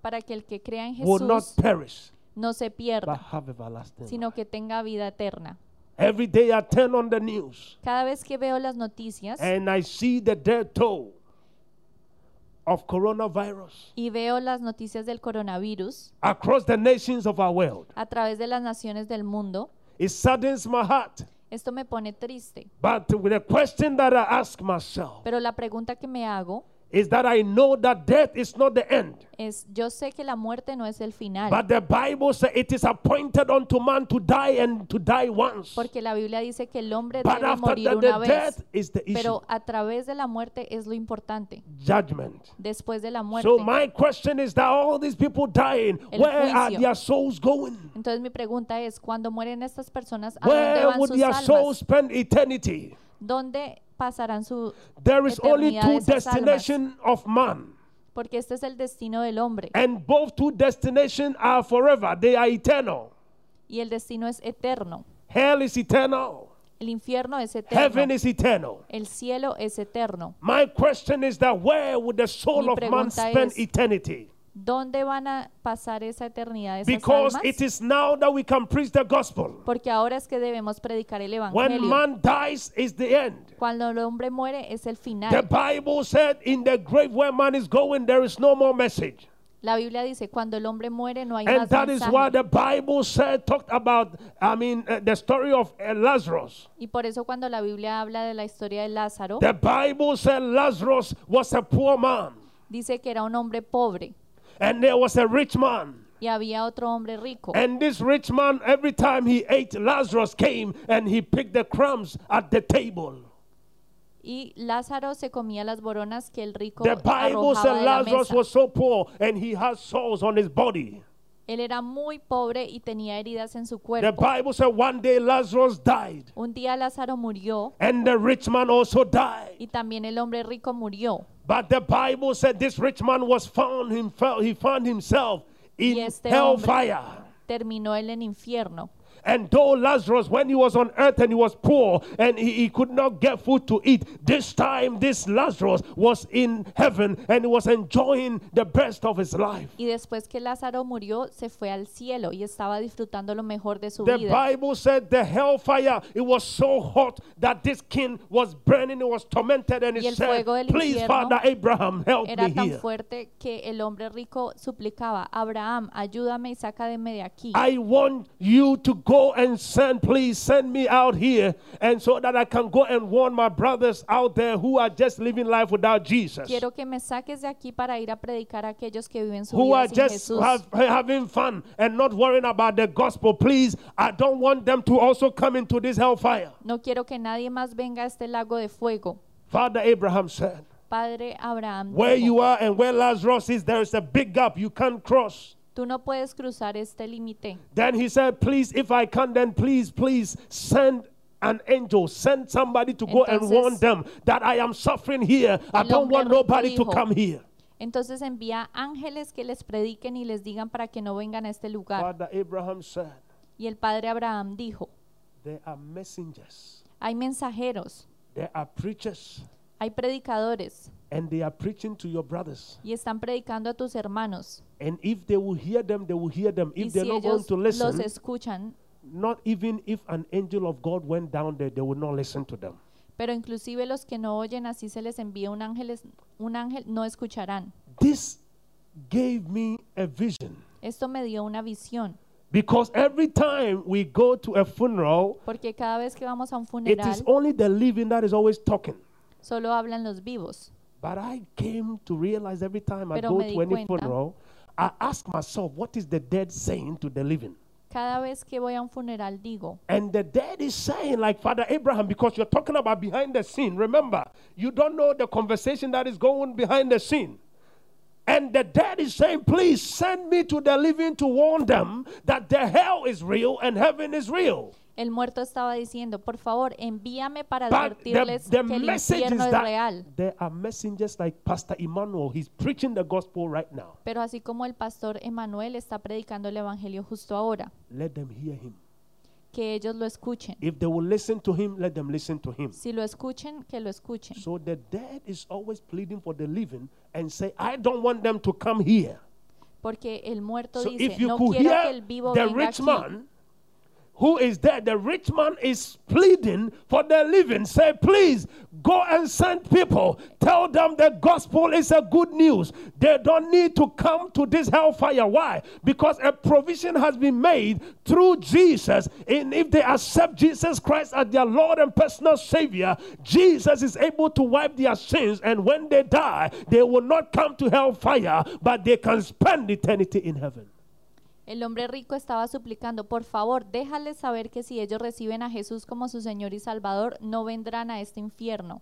para que el que crea en will not Jesús perish no se but pierda, have everlasting sino que tenga vida eterna. Every day I turn on the news Cada vez que veo las noticias and I see the death toll of coronavirus y veo las noticias del coronavirus across the nations of our world. a través de las naciones del mundo, It saddens my heart. esto me pone triste. But with the question that I ask myself Pero la pregunta que me hago is that I know that death is not the end. es, yo sé que la muerte no es el final, But the Bible says it is appointed unto man to die and to die once. porque la Biblia dice que el hombre But debe morir una the vez, death is the issue. pero a través de la muerte es lo importante. Judgment. Después de la muerte. So my question is that all these people dying, El where are their souls going? Entonces mi pregunta es, cuando mueren estas personas, ¿a dónde Where van would sus their souls almas? spend eternity? ¿Dónde pasarán su...? There is only Eternidad two esas almas. destinations of man. Porque este es el destino del hombre And both two destinations are forever. They are eternal. y el destino es eterno. Hell is eternal. El infierno es Heaven eterno. is eternal. El cielo es eterno. My question is that where would the soul Mi of man pregunta spend es, eternity? ¿Dónde van a pasar esa eternidad esas Because almas? it is now that we can preach the gospel. Porque ahora es que debemos predicar el When evangelio. man dies is the end. Cuando el hombre muere es el The final. Bible said in the grave where man is going there is no more message. La Biblia dice, cuando el hombre muere no hay And más that is why mensaje. the Bible said talked about I mean uh, the story of uh, Lazarus. Y por eso cuando la Biblia habla de la historia de Lázaro, The Bible said Lazarus was a poor man dice que era un hombre pobre and there was a rich man. y había otro hombre rico. And this rich man, every time he ate, Lazarus came and he picked the crumbs at the table. Y Lázaro se comía las boronas que el rico The Bible arrojaba said de la Lazarus mesa. was so poor and he had sores on his body. Él era muy pobre y tenía heridas en su The cuerpo. Bible said one day Lazarus died Un día Lázaro murió and the rich man also died. y también el hombre rico murió. But the Bible said this rich man was found himself, he found himself in Y este hellfire. Terminó él en infierno. And though Lazarus, when he was on earth and he was poor and he, he could not get food to eat, this time this Lazarus was in heaven and he was enjoying the best of his life. Y después que Lázaro murió, se fue al cielo y estaba disfrutando lo mejor de su The vida. Bible said the hellfire, it was so hot that this king was burning, it was tormented, and he said, Please, Father Abraham, help Era me tan here. fuerte que el hombre rico suplicaba, Abraham, ayúdame y sácame de aquí. I want you to go and send, please send me out here, and so that I can go and warn my brothers out there who are just living life without Jesus, Quiero que me saques de aquí para ir a predicar a aquellos que viven su who vida are sin just Jesús. have, having fun and not worrying about the gospel. Please, I don't want them to also come into this hellfire. No quiero que nadie más venga a este lago de fuego. Father Abraham said, Padre Abraham, Where dijo, you are and where Lazarus is, there is a big gap you can't cross. Tú no puedes cruzar este límite. Then he said, Please, if I can, then please, please send an angel, send somebody to go and warn them that I am suffering here. I don't want nobody to dijo, come here. Entonces envía ángeles que les prediquen y les digan para que no vengan a este lugar. Father Abraham said, Y el padre Abraham dijo, There are messengers, hay mensajeros, there are preachers, hay predicadores and they are preaching to your brothers. y están predicando a tus hermanos. And if they will hear them, they will hear them. Y If they're si not going to los listen, escuchan, not even if an angel of God went down there, they will not listen to them. Pero inclusive los que no oyen, así se les envía un ángel, un ángel no escucharán. This gave me a vision. Esto me dio una visión, Because every time we go to a funeral, porque cada vez que vamos a un funeral, is only the living that is always talking. Solo hablan los vivos. But I came to realize every time I Pero go me to any cuenta- funeral, I ask myself, what is the dead saying to the living? Cada vez que voy a un funeral digo, And the dead is saying, like Father Abraham, because you're talking about behind the scene. Remember, you don't know the conversation that is going behind the scene. And the dead is saying, Please send me to the living to warn them that the hell is real and heaven is real. El muerto estaba diciendo, por favor, envíame para But advertirles the que el infierno es real. there are messengers like Pastor Emmanuel. He's preaching the gospel right now. Pero así como el pastor Emanuel está predicando el evangelio justo ahora, Let them hear him. que ellos lo escuchen. If they will listen to him, let them listen to him. Si lo escuchen, que lo escuchen. So the dead is always pleading for the living and say, I don't want them to come here. Porque el muerto So dice, no quiero que el vivo venga rich aquí. man who is there, the rich man is pleading for their living. Say, please go and send people. Tell them the gospel is a good news. They don't need to come to this hellfire. Why? Because a provision has been made through Jesus. And if they accept Jesus Christ as their Lord and personal Savior, Jesus is able to wipe their sins. And when they die, they will not come to hellfire, but they can spend eternity in heaven. El hombre rico estaba suplicando, por favor, déjales saber que si ellos reciben a Jesús como su Señor y Salvador, no vendrán a este infierno.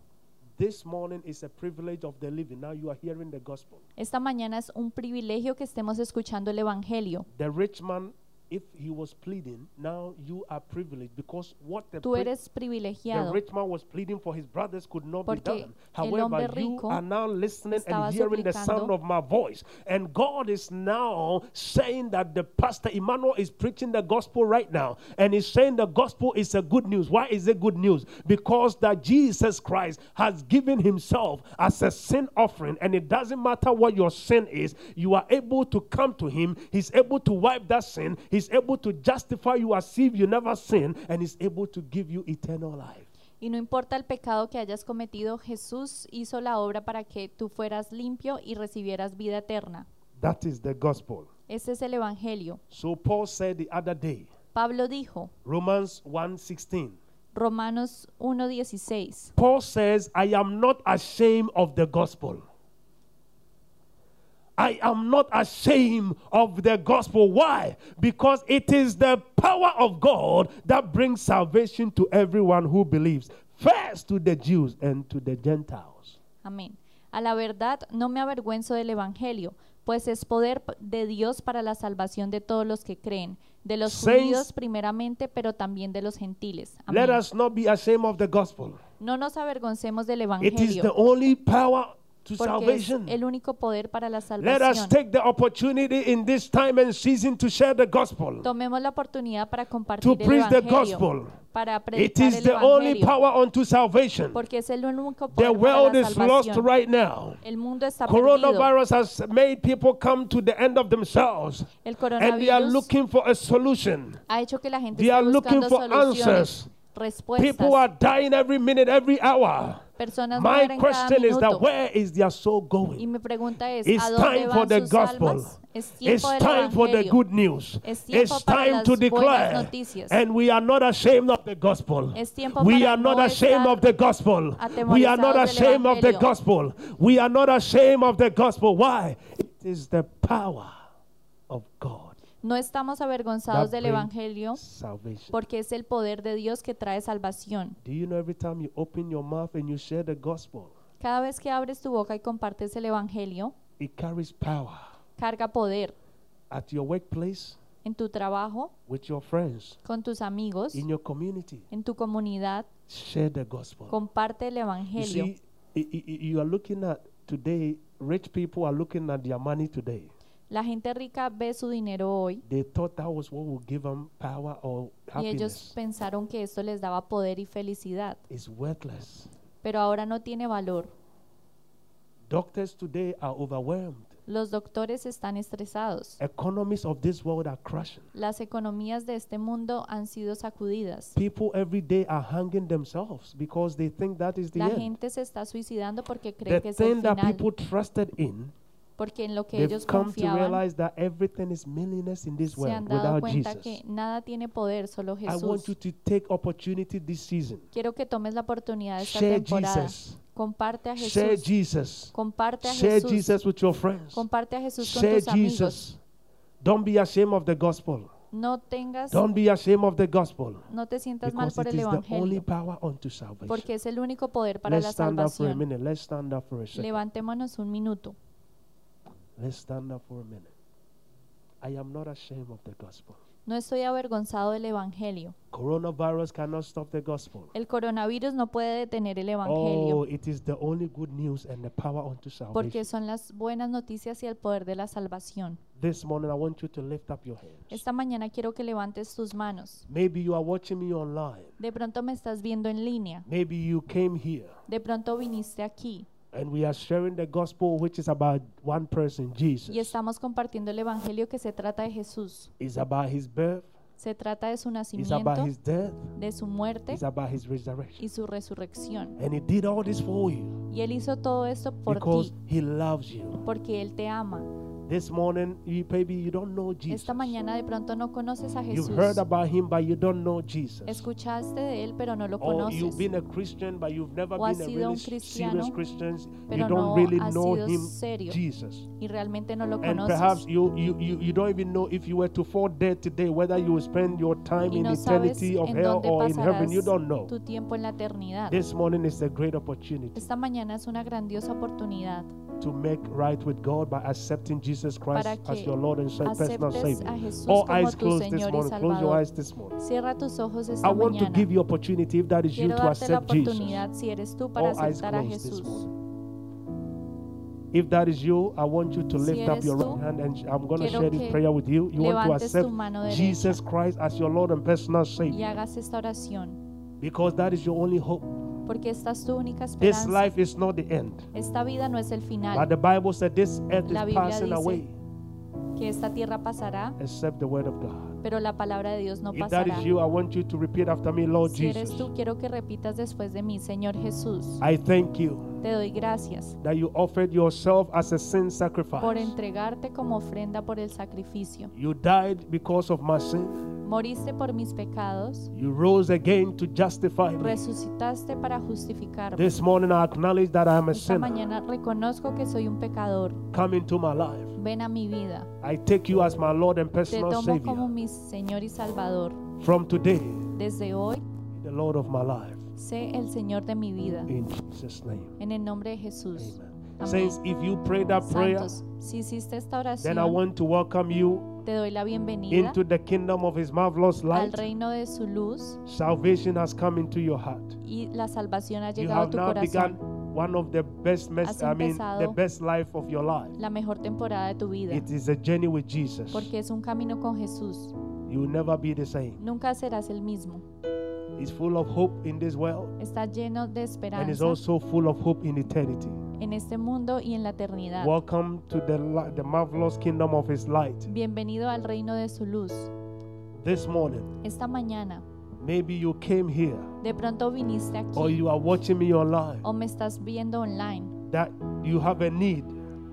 This morning is a privilege of the living. Now you are hearing the gospel. Esta mañana es un privilegio que estemos escuchando el Evangelio. The rich man, if he was pleading, now you are privileged because what the, Tú eres the rich man was pleading for his brothers could not be done. However, you are now listening and hearing the sound of my voice. And God is now saying that the pastor Emmanuel is preaching the gospel right now. And he's saying the gospel is a good news. Why is it good news? Because that Jesus Christ has given himself as a sin offering. And it doesn't matter what your sin is, you are able to come to him. He's able to wipe that sin. He's able to justify you as if you never sinned. And he's able to give you eternal life. Y no importa el pecado que hayas cometido, Jesús hizo la obra para que tú fueras limpio y recibieras vida eterna. That is the gospel. Ese es el Evangelio. So Paul said the other day, Pablo dijo, Romans 1:16. Romanos 1.16, Paul says, I am not ashamed of the gospel. I am not ashamed of the gospel. Why? Because it is the power of God that brings salvation to everyone who believes, first to the Jews and to the Gentiles. amén. A la verdad, no me avergüenzo del Evangelio, pues es poder de Dios para la salvación de todos los que creen, de los Saints- judíos primeramente, pero también de los gentiles. Amén. Let us not be ashamed of the gospel. No nos avergoncemos del evangelio. It is the only power to porque es salvation. el único poder para la Let us take the opportunity in this time and season to share the gospel. Tomemos la oportunidad para To el preach the gospel. para It is el the only power unto salvation. porque es el único The poder para world la is lost right now. El mundo está perdido. Coronavirus has made people come to the end of themselves El and they are looking for a solution. ha hecho que la gente They are looking for soluciones, answers. Respuestas. People are dying every minute, every hour. Personas My question is that where is their soul Y going? mi pregunta es, It's ¿a dónde time for the sus gospel. almas? Es It's time for the good news. It's time to declare. And we are not ashamed of the gospel. We are not no ashamed of the gospel. We are not ashamed of the gospel. We are not ashamed of the gospel. Why? It is the power of God No estamos avergonzados del Evangelio salvation. porque es el poder de Dios que trae salvación. Do you know every time you open your mouth and you share the gospel, Cada vez que abres tu boca y compartes el Evangelio, it carries power carga poder at your workplace, en tu trabajo, with your friends, con tus amigos, in your community. en tu comunidad. Share the gospel. Comparte el You Evangelio. see, i- i- you are looking at today, rich people are looking at their money today. La gente rica ve su dinero hoy They thought that was what would give them power or y ellos happiness. pensaron que esto les daba poder y felicidad, It's worthless. pero ahora no tiene valor. Doctors today are overwhelmed. Los doctores están estresados. Economies of this world are crashing. Las economías de este mundo han sido sacudidas. People every day are hanging themselves because they think that is the La end. gente se está suicidando porque cree The que es el thing that final, people trusted in, porque en lo que they've ellos come to realize that everything is meaningless in this se world han dado without cuenta Jesus. que nada tiene poder, solo I want you Jesús. to take opportunity this season. Quiero que tomes la oportunidad esta Share temporada. Jesus. Comparte a Share Jesús. Jesus. Comparte a Share Jesús. Jesus with your friends. Comparte a Jesús con Share tus amigos. Jesus. Don't be ashamed of the gospel. No tengas, Don't be ashamed of the gospel. no te sientas mal Because por it el is the only evangelio, power unto salvation. porque es el único poder para Let's la stand up for a salvación. minute. Let's stand up for a second. Levantémonos un minuto. Let's stand up for a minute. I am not ashamed of the gospel. No estoy avergonzado del evangelio. Coronavirus cannot stop the gospel. El coronavirus no puede detener el Oh, evangelio, it is the only good news and the power unto porque son las buenas noticias y el poder de la salvación. This morning, I want you to lift up your hands. Esta mañana quiero que levantes tus manos. Maybe you are watching me online. De pronto me estás viendo en línea. Maybe you came here De pronto viniste aquí and we are sharing the gospel, which is about one person, Jesus. y estamos compartiendo el evangelio que se trata de Jesús. It's about his birth, Se trata de su it's about nacimiento, his death, de su muerte it's about his resurrection. y su resurrección. And he did all this for you Y Él hizo todo esto por because ti, he loves you. porque Él te ama. This morning, you, maybe you don't know Jesus. Esta mañana de pronto no conoces a You've Jesús. heard about him, but you don't know Jesus. Escuchaste de Él, pero no lo Or you've conoces. been a Christian, but you've never O been a really serious Christian. You don't no really know him, serio. Jesus. Y realmente no lo And perhaps conoces. you, you, you, you don't even know if you were to fall dead today, whether you will spend your time Y in no sabes eternity of hell or in heaven. You don't know. tu tiempo en la eternidad. This morning is a great opportunity Esta mañana es una grandiosa oportunidad to make right with God by accepting Jesus Christ as your Lord and personal Savior. All eyes closed this morning. Close your eyes this morning. Cierra tus ojos I esta want to give you opportunity if that is you to accept Jesus. si eres tú, para All eyes closed this morning. If that is you, I want you to Si lift up your tú, right hand and I'm going to share this prayer with you. You want to accept Jesus Christ as your Lord and personal Savior because that is your only hope. Porque esta es tu única This esperanza. life is not the end. Esta vida no es el But final, the Bible said this earth La is Biblia passing dice, away que esta tierra pasará, except the word of God. pero la palabra de Dios no If that pasará. is you, I want you to repeat after me, Lord Si eres Jesus. tú, quiero que repitas después de mí, Señor Jesús, I thank you te doy gracias that you offered yourself as a sin por sacrifice. entregarte como ofrenda por el sacrificio. You died because of my sin. Moriste por mis pecados, You rose again to justify me. resucitaste para justificarme. This morning I acknowledge that I am a Esta sinner. mañana reconozco que soy un pecador. Come into my life. Ven a mi vida. I take you as my Lord and Te personal tomo como Savior. mi Señor y Salvador. From today, Desde hoy, the Lord of my life. Sé el Señor de mi vida. In Jesus' name. En el nombre de Jesús. Amen. Amén. Saints, if you pray that prayer, Santos, si hiciste esta then I oración, want to welcome you te doy la bienvenida into the kingdom of His marvelous al light. reino de su luz Salvation has come into your heart. y la salvación ha You llegado a have tu now begun corazón. one of the best, mes- I mean, the best life of your life. La mejor temporada de tu vida. It is a journey with Jesus. Porque es un camino con Jesús. You will never be the same. Nunca serás el mismo. It's full of hope in this world, Está lleno de and it's esperanza also full of hope in eternity. en este mundo y en la eternidad. Welcome to the, the marvelous kingdom of His light. Bienvenido al reino de su luz. This morning, Esta mañana, maybe you came here de pronto viniste or you are watching me online o me estás viendo online. that you have a need.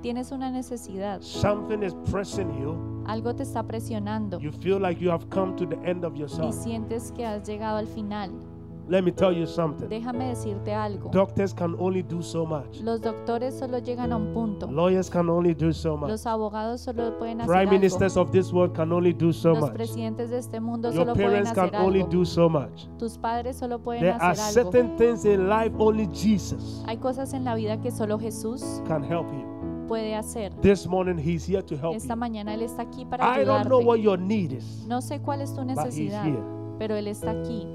Tienes una necesidad. Something is pressing you. Algo te está presionando You feel like you have come to the end of y yourself. sientes que has llegado al final. Let me tell you something. Déjame decirte algo. Doctors can only do so much. Los doctores solo llegan a un punto. Lawyers can only do so much. Los abogados solo pueden hacer Prime algo. ministers of this world can only do so Los much. presidentes de este mundo Your solo pueden parents can hacer only algo. do so much. Tus padres solo pueden There are hacer algo. certain things in life only Jesus Hay cosas en la vida que solo Jesús can help you. Puede hacer. This morning He's here to help Esta you. mañana Él está aquí para I don't know ayudarte. what your need is, No sé cuál es tu but He's necesidad, here. pero Él está aquí.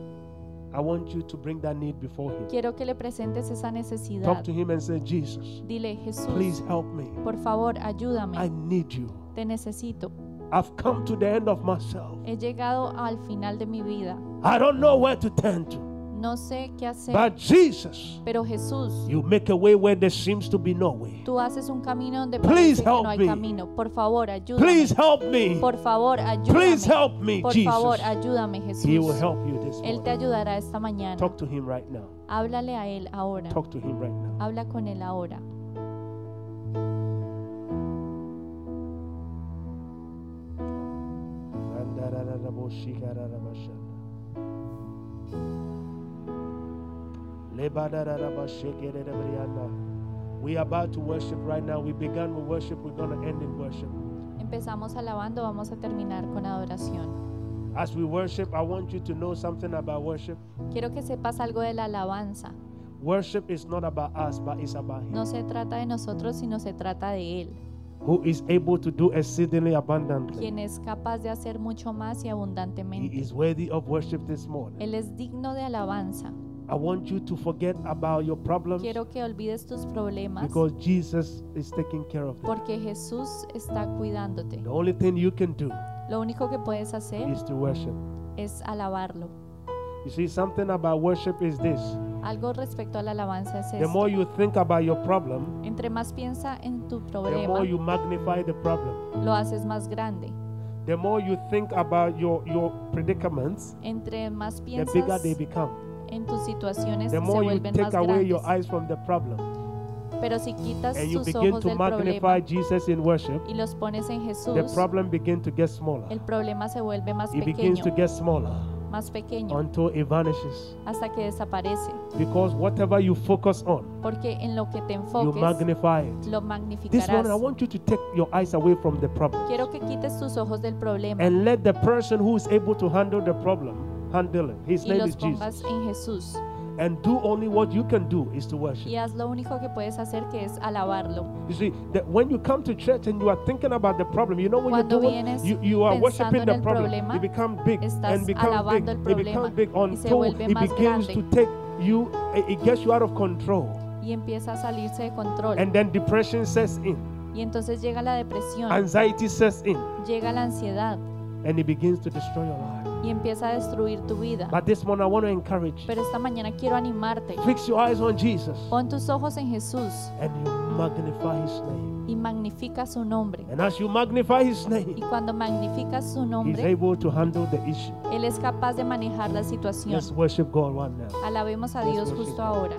I want you to bring that need before Him. Quiero que le presentes esa necesidad. Talk to Him and say, Jesus, Dile, Jesús, please help me. por favor, I ayúdame. need you. Te necesito. I've come to the end of myself. He llegado al final de mi vida. I don't know where to turn to. No sé qué hacer. But Jesus, Pero Jesús, you make a way where there seems to be no way. tú haces un camino donde Please parece que help no hay me. camino. Por favor, ayúdame. Please help me. Por favor, Please ayúdame. help me, Por Jesus. favor, ayúdame, He will Jesús. help you this Él te ayudará esta mañana. Talk to him right now. Háblale a Él ahora. Talk to him right now. Habla con Él ahora. We are about to worship right now. We began with worship. We're going to end in worship. Empezamos alabando, vamos a terminar con adoración. As we worship, I want you to know something about worship. Quiero que sepas algo de la alabanza. Worship is not about us, but it's about Him, No se trata de nosotros, sino se trata de Él, who is able to do exceedingly abundantly. quien es capaz de hacer mucho más y He abundantemente. is worthy of worship this morning. Él es digno de alabanza. I want you to forget about your problems Quiero que olvides tus problemas because Jesus is taking care of them. porque Jesús está cuidándote. The only thing you can do Lo único que puedes hacer is to worship. es alabarlo. You see, something about worship is this Algo respecto a la alabanza es esto. the more you think about your problem, Entre más piensa en tu problema, the more you magnify the problem. lo haces más grande. The more you think about your, your predicaments, Entre más piensas, the bigger they become. En tus situaciones, The se more you vuelven más take away your grandes. eyes from the problem Pero si quitas and you tus begin ojos to del magnify problema Jesus in worship, y los pones en the problem begins to get smaller. el problema se vuelve más It begins pequeño, to get smaller más pequeño, until it vanishes. hasta que desaparece. Because whatever you focus on, Porque en lo que te you magnify it. lo This magnificarás. morning, I want you to take your eyes away from the problem Quiero que quites tus ojos del problema and let the person who is able to handle the problem handle it. His y name los is Jesus. en Jesús. And do only what you can do is to worship. Y haz lo único que puedes hacer que es alabarlo. You see, that when you come to church and you are thinking about the problem, you know when Cuando you're doing, vienes you, you are worshiping the problem. problema, it becomes big and becomes big. It becomes big until it begins to take you, it it gets you out of control. Y empieza a salirse de control. And then depression sets in, Y entonces llega la depresión, anxiety sets in, llega la ansiedad and it begins to destroy your life. Y empieza a destruir tu vida. But this morning, I want to encourage you. Pero esta mañana quiero animarte. Fix your eyes on Jesus Pon tus ojos en Jesús and you magnify his name. y magnifica su nombre. And as you magnify his Y name, cuando magnificas su he's nombre, able to handle the issue. Él es capaz de manejar la situación. Let's worship God now. Alabemos a Dios justo ahora.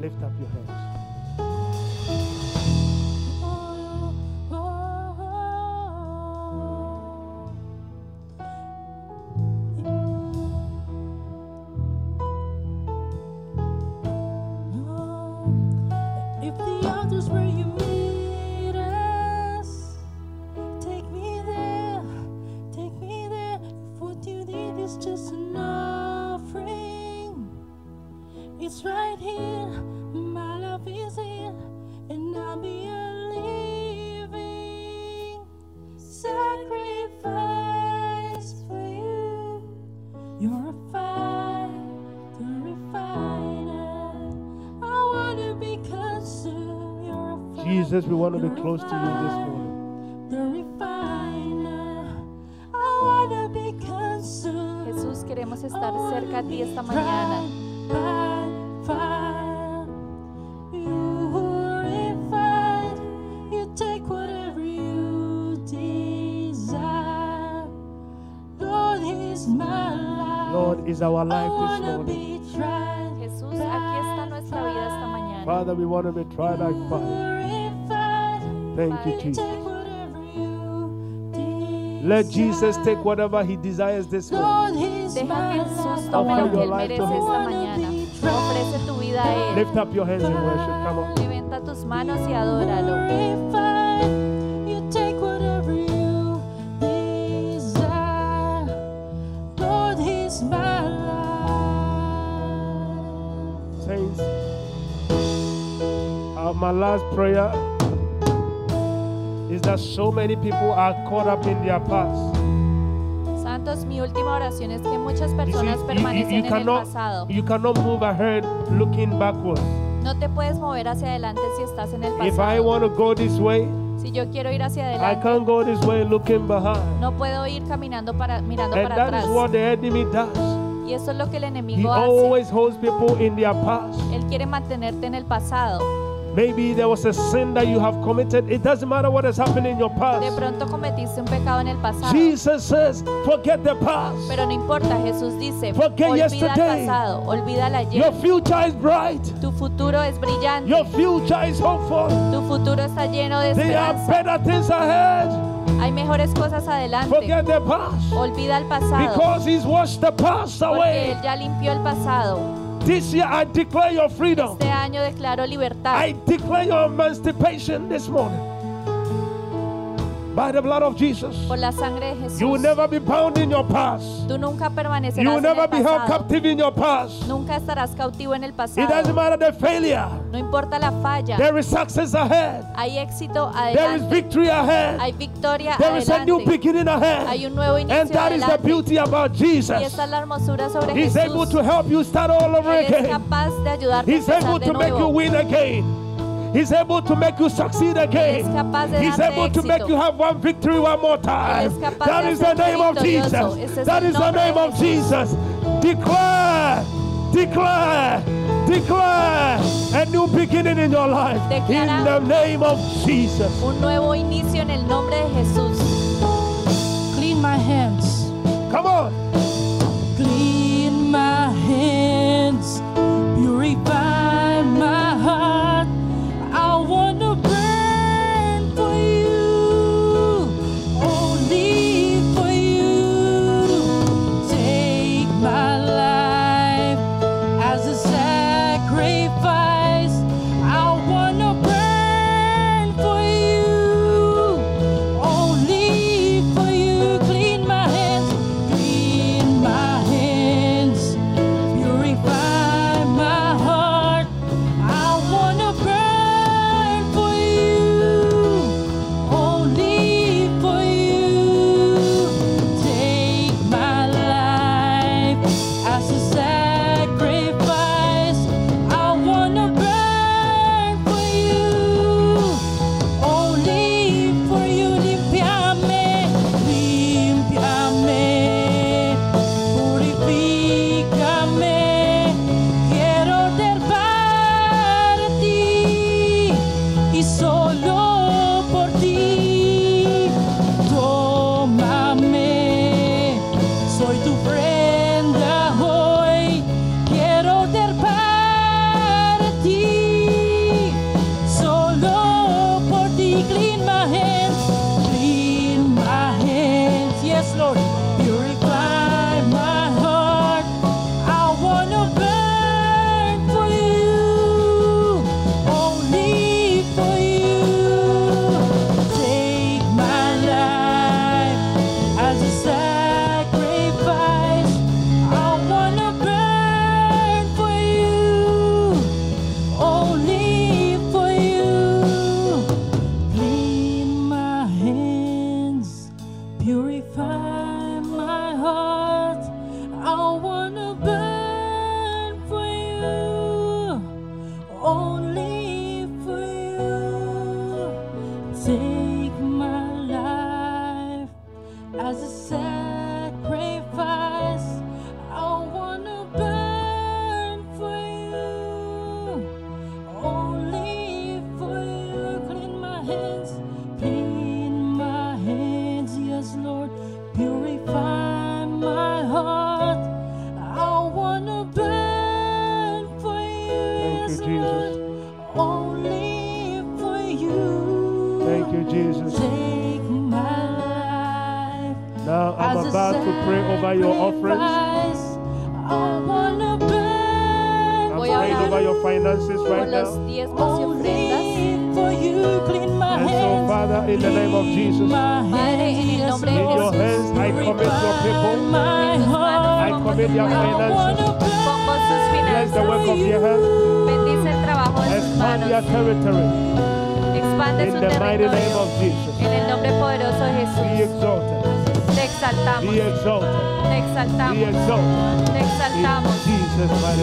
Lift up your hands. Jesus, we want to be you're a close to you this fire, morning. The refiner. I wanna be consumed. Jesús, queremos I estar wanna cerca de ti be esta mañana. tried by fire. You refine. You take whatever you desire. Lord, here's my life. Lord, is our I life this wanna morning. be tried. Jesús, aquí está nuestra vida esta mañana. Father, we want to be tried like fire. Purified. Thank you, Padre, Jesus. Take whatever you desire. Let Jesus take whatever he desires this morning. Lord, he's Deja my que Jesús life. tome Offer lo que your Él life to merece him. esta mañana. Ofrece tu vida a Él. Lift up your hands in worship. Come on. Levanta tus manos y adóralo. Purified. You take that so many people are caught up in their past. Santos, mi última oración es que muchas You, see, personas you- you- permanecen en el cannot, pasado. you cannot move ahead looking backwards. No te puedes mover hacia adelante si estás en el If I pasado. want to go this way, Si yo quiero ir hacia I adelante, can't go this way looking behind. no puedo ir caminando para mirando And para that is atrás. what the enemy does. Y eso es lo que el He enemigo hace. always holds people in their past. Él quiere mantenerte en el pasado. Maybe there was a sin that you have committed. It doesn't matter what has happened in your De past. pronto cometiste un pecado en el pasado. Jesus says, forget the past. Pero no importa, Jesús dice, Forget olvida yesterday. el pasado, olvida el Your future is bright. Tu futuro es brillante, Your future is hopeful. tu futuro está lleno de There are esperanza. better things ahead. Hay mejores cosas adelante. Forget the past. Olvida el pasado, Because He's washed the past porque away. Él ya limpió el pasado. This year I declare your freedom. Este año declaró libertad. I declare your emancipation this morning. By the blood of Jesus. Por la sangre de Jesús. You will never be bound in your past. Tú nunca You permanecerás will en never el be held pasado. captive in your past. Nunca estarás cautivo en el It doesn't pasado. matter the failure. No importa la falla. There is success ahead. Hay éxito There is adelante. victory ahead. Hay victoria There is a new adelante. beginning Hay ahead. un nuevo And inicio that is the adelante. beauty about Y Jesus. esta es la hermosura sobre He's able Jesús. to help you start all over Él es again. capaz de ayudarte a He's able de to make you nuevo. win again. He's able to make you succeed again. Él es capaz de He's able to make you have one victory one more time. es capaz That de is the name of. Jesus. Ese es That el is the name of Jesús. Jesus. Declare, declare, declare a new beginning in your life. Declara- In the name of Jesus. Un nuevo inicio en el nombre de Jesús. Clean my hands. Come on. Clean my hands, purify my heart.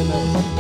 Jesus' mighty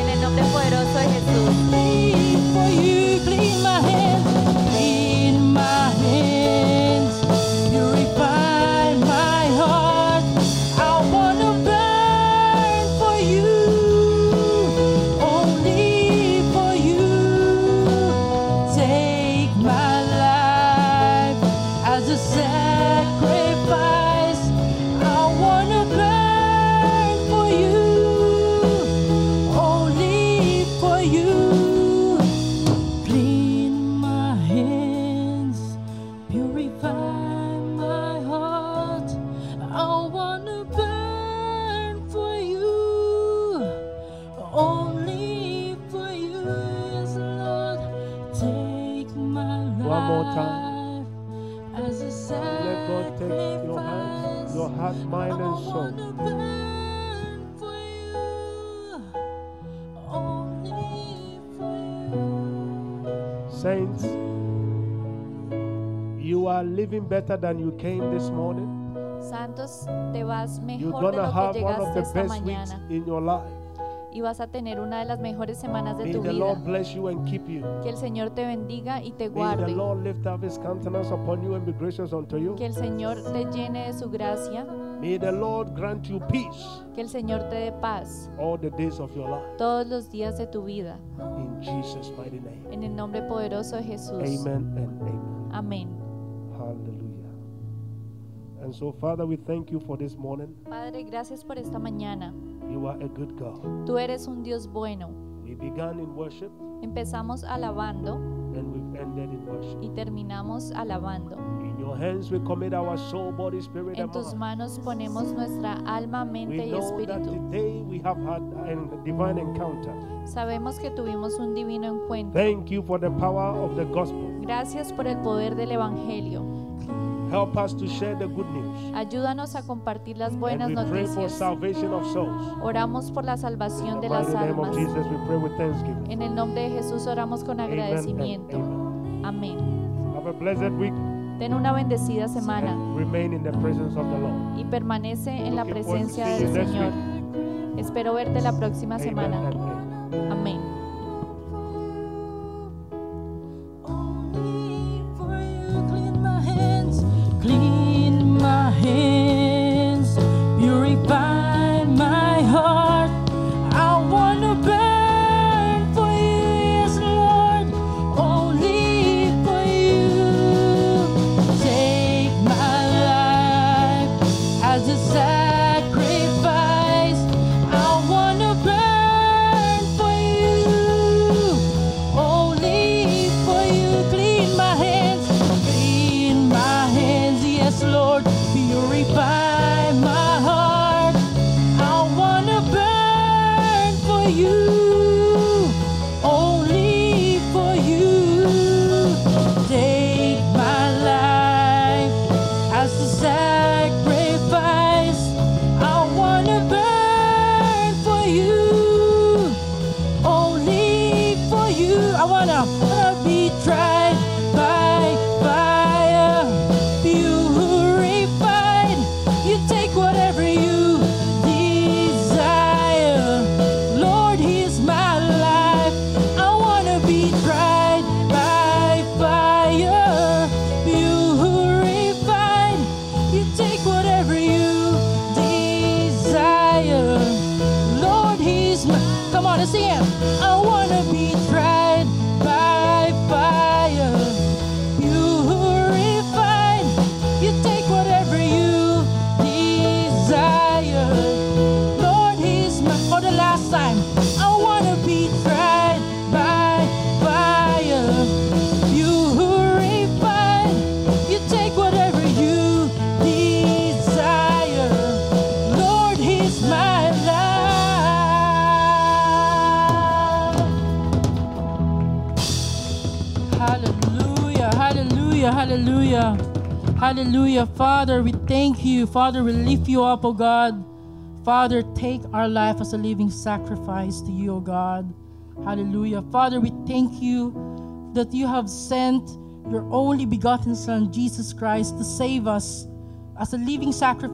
Saints, you are living better than you came this morning. Santos, te vas You're mejor de lo have que one of llegaste the esta mañana in your life. y vas a tener una de las mejores semanas de May tu the vida. Lord bless you and keep you. Que el Señor te bendiga y te May the guarde. Lord lift up his countenance upon you and be gracious unto you. Que el Señor te llene de su gracia. May the Lord grant you peace Que el Señor te dé paz all the days of your life. todos los días de tu vida. In Jesus' mighty name. En el nombre poderoso de Jesús. Amen and amen. Amén. Hallelujah. And so, Father, we thank you for this morning. Padre, gracias por esta mañana. You are a good God. Tú eres un Dios bueno. We began in worship Empezamos alabando and we've ended in worship. y terminamos alabando. Your hands we commit our soul, body, spirit, En and tus manos ponemos nuestra alma, mente y espíritu. today we have had a divine encounter. Sabemos que tuvimos un divino encuentro. Thank you for the power of the gospel. Gracias por el poder del Evangelio. Help us to share the good news. Ayúdanos a compartir las And buenas we pray for noticias. salvation of souls. Oramos por la salvación de las almas. Jesus, we pray with thanksgiving. En el nombre de Jesús oramos con and agradecimiento. Amén. Have a blessed week Ten una bendecida semana and remain in the presence of the Lord. y permanece en la presencia del Señor. Espero verte la próxima semana. Amén. Hallelujah. Father, we thank you. Father, we lift you up, oh God. Father, take our life as a living sacrifice to you, oh God. Hallelujah. Father, we thank you that you have sent your only begotten Son, Jesus Christ, to save us as a living sacrifice.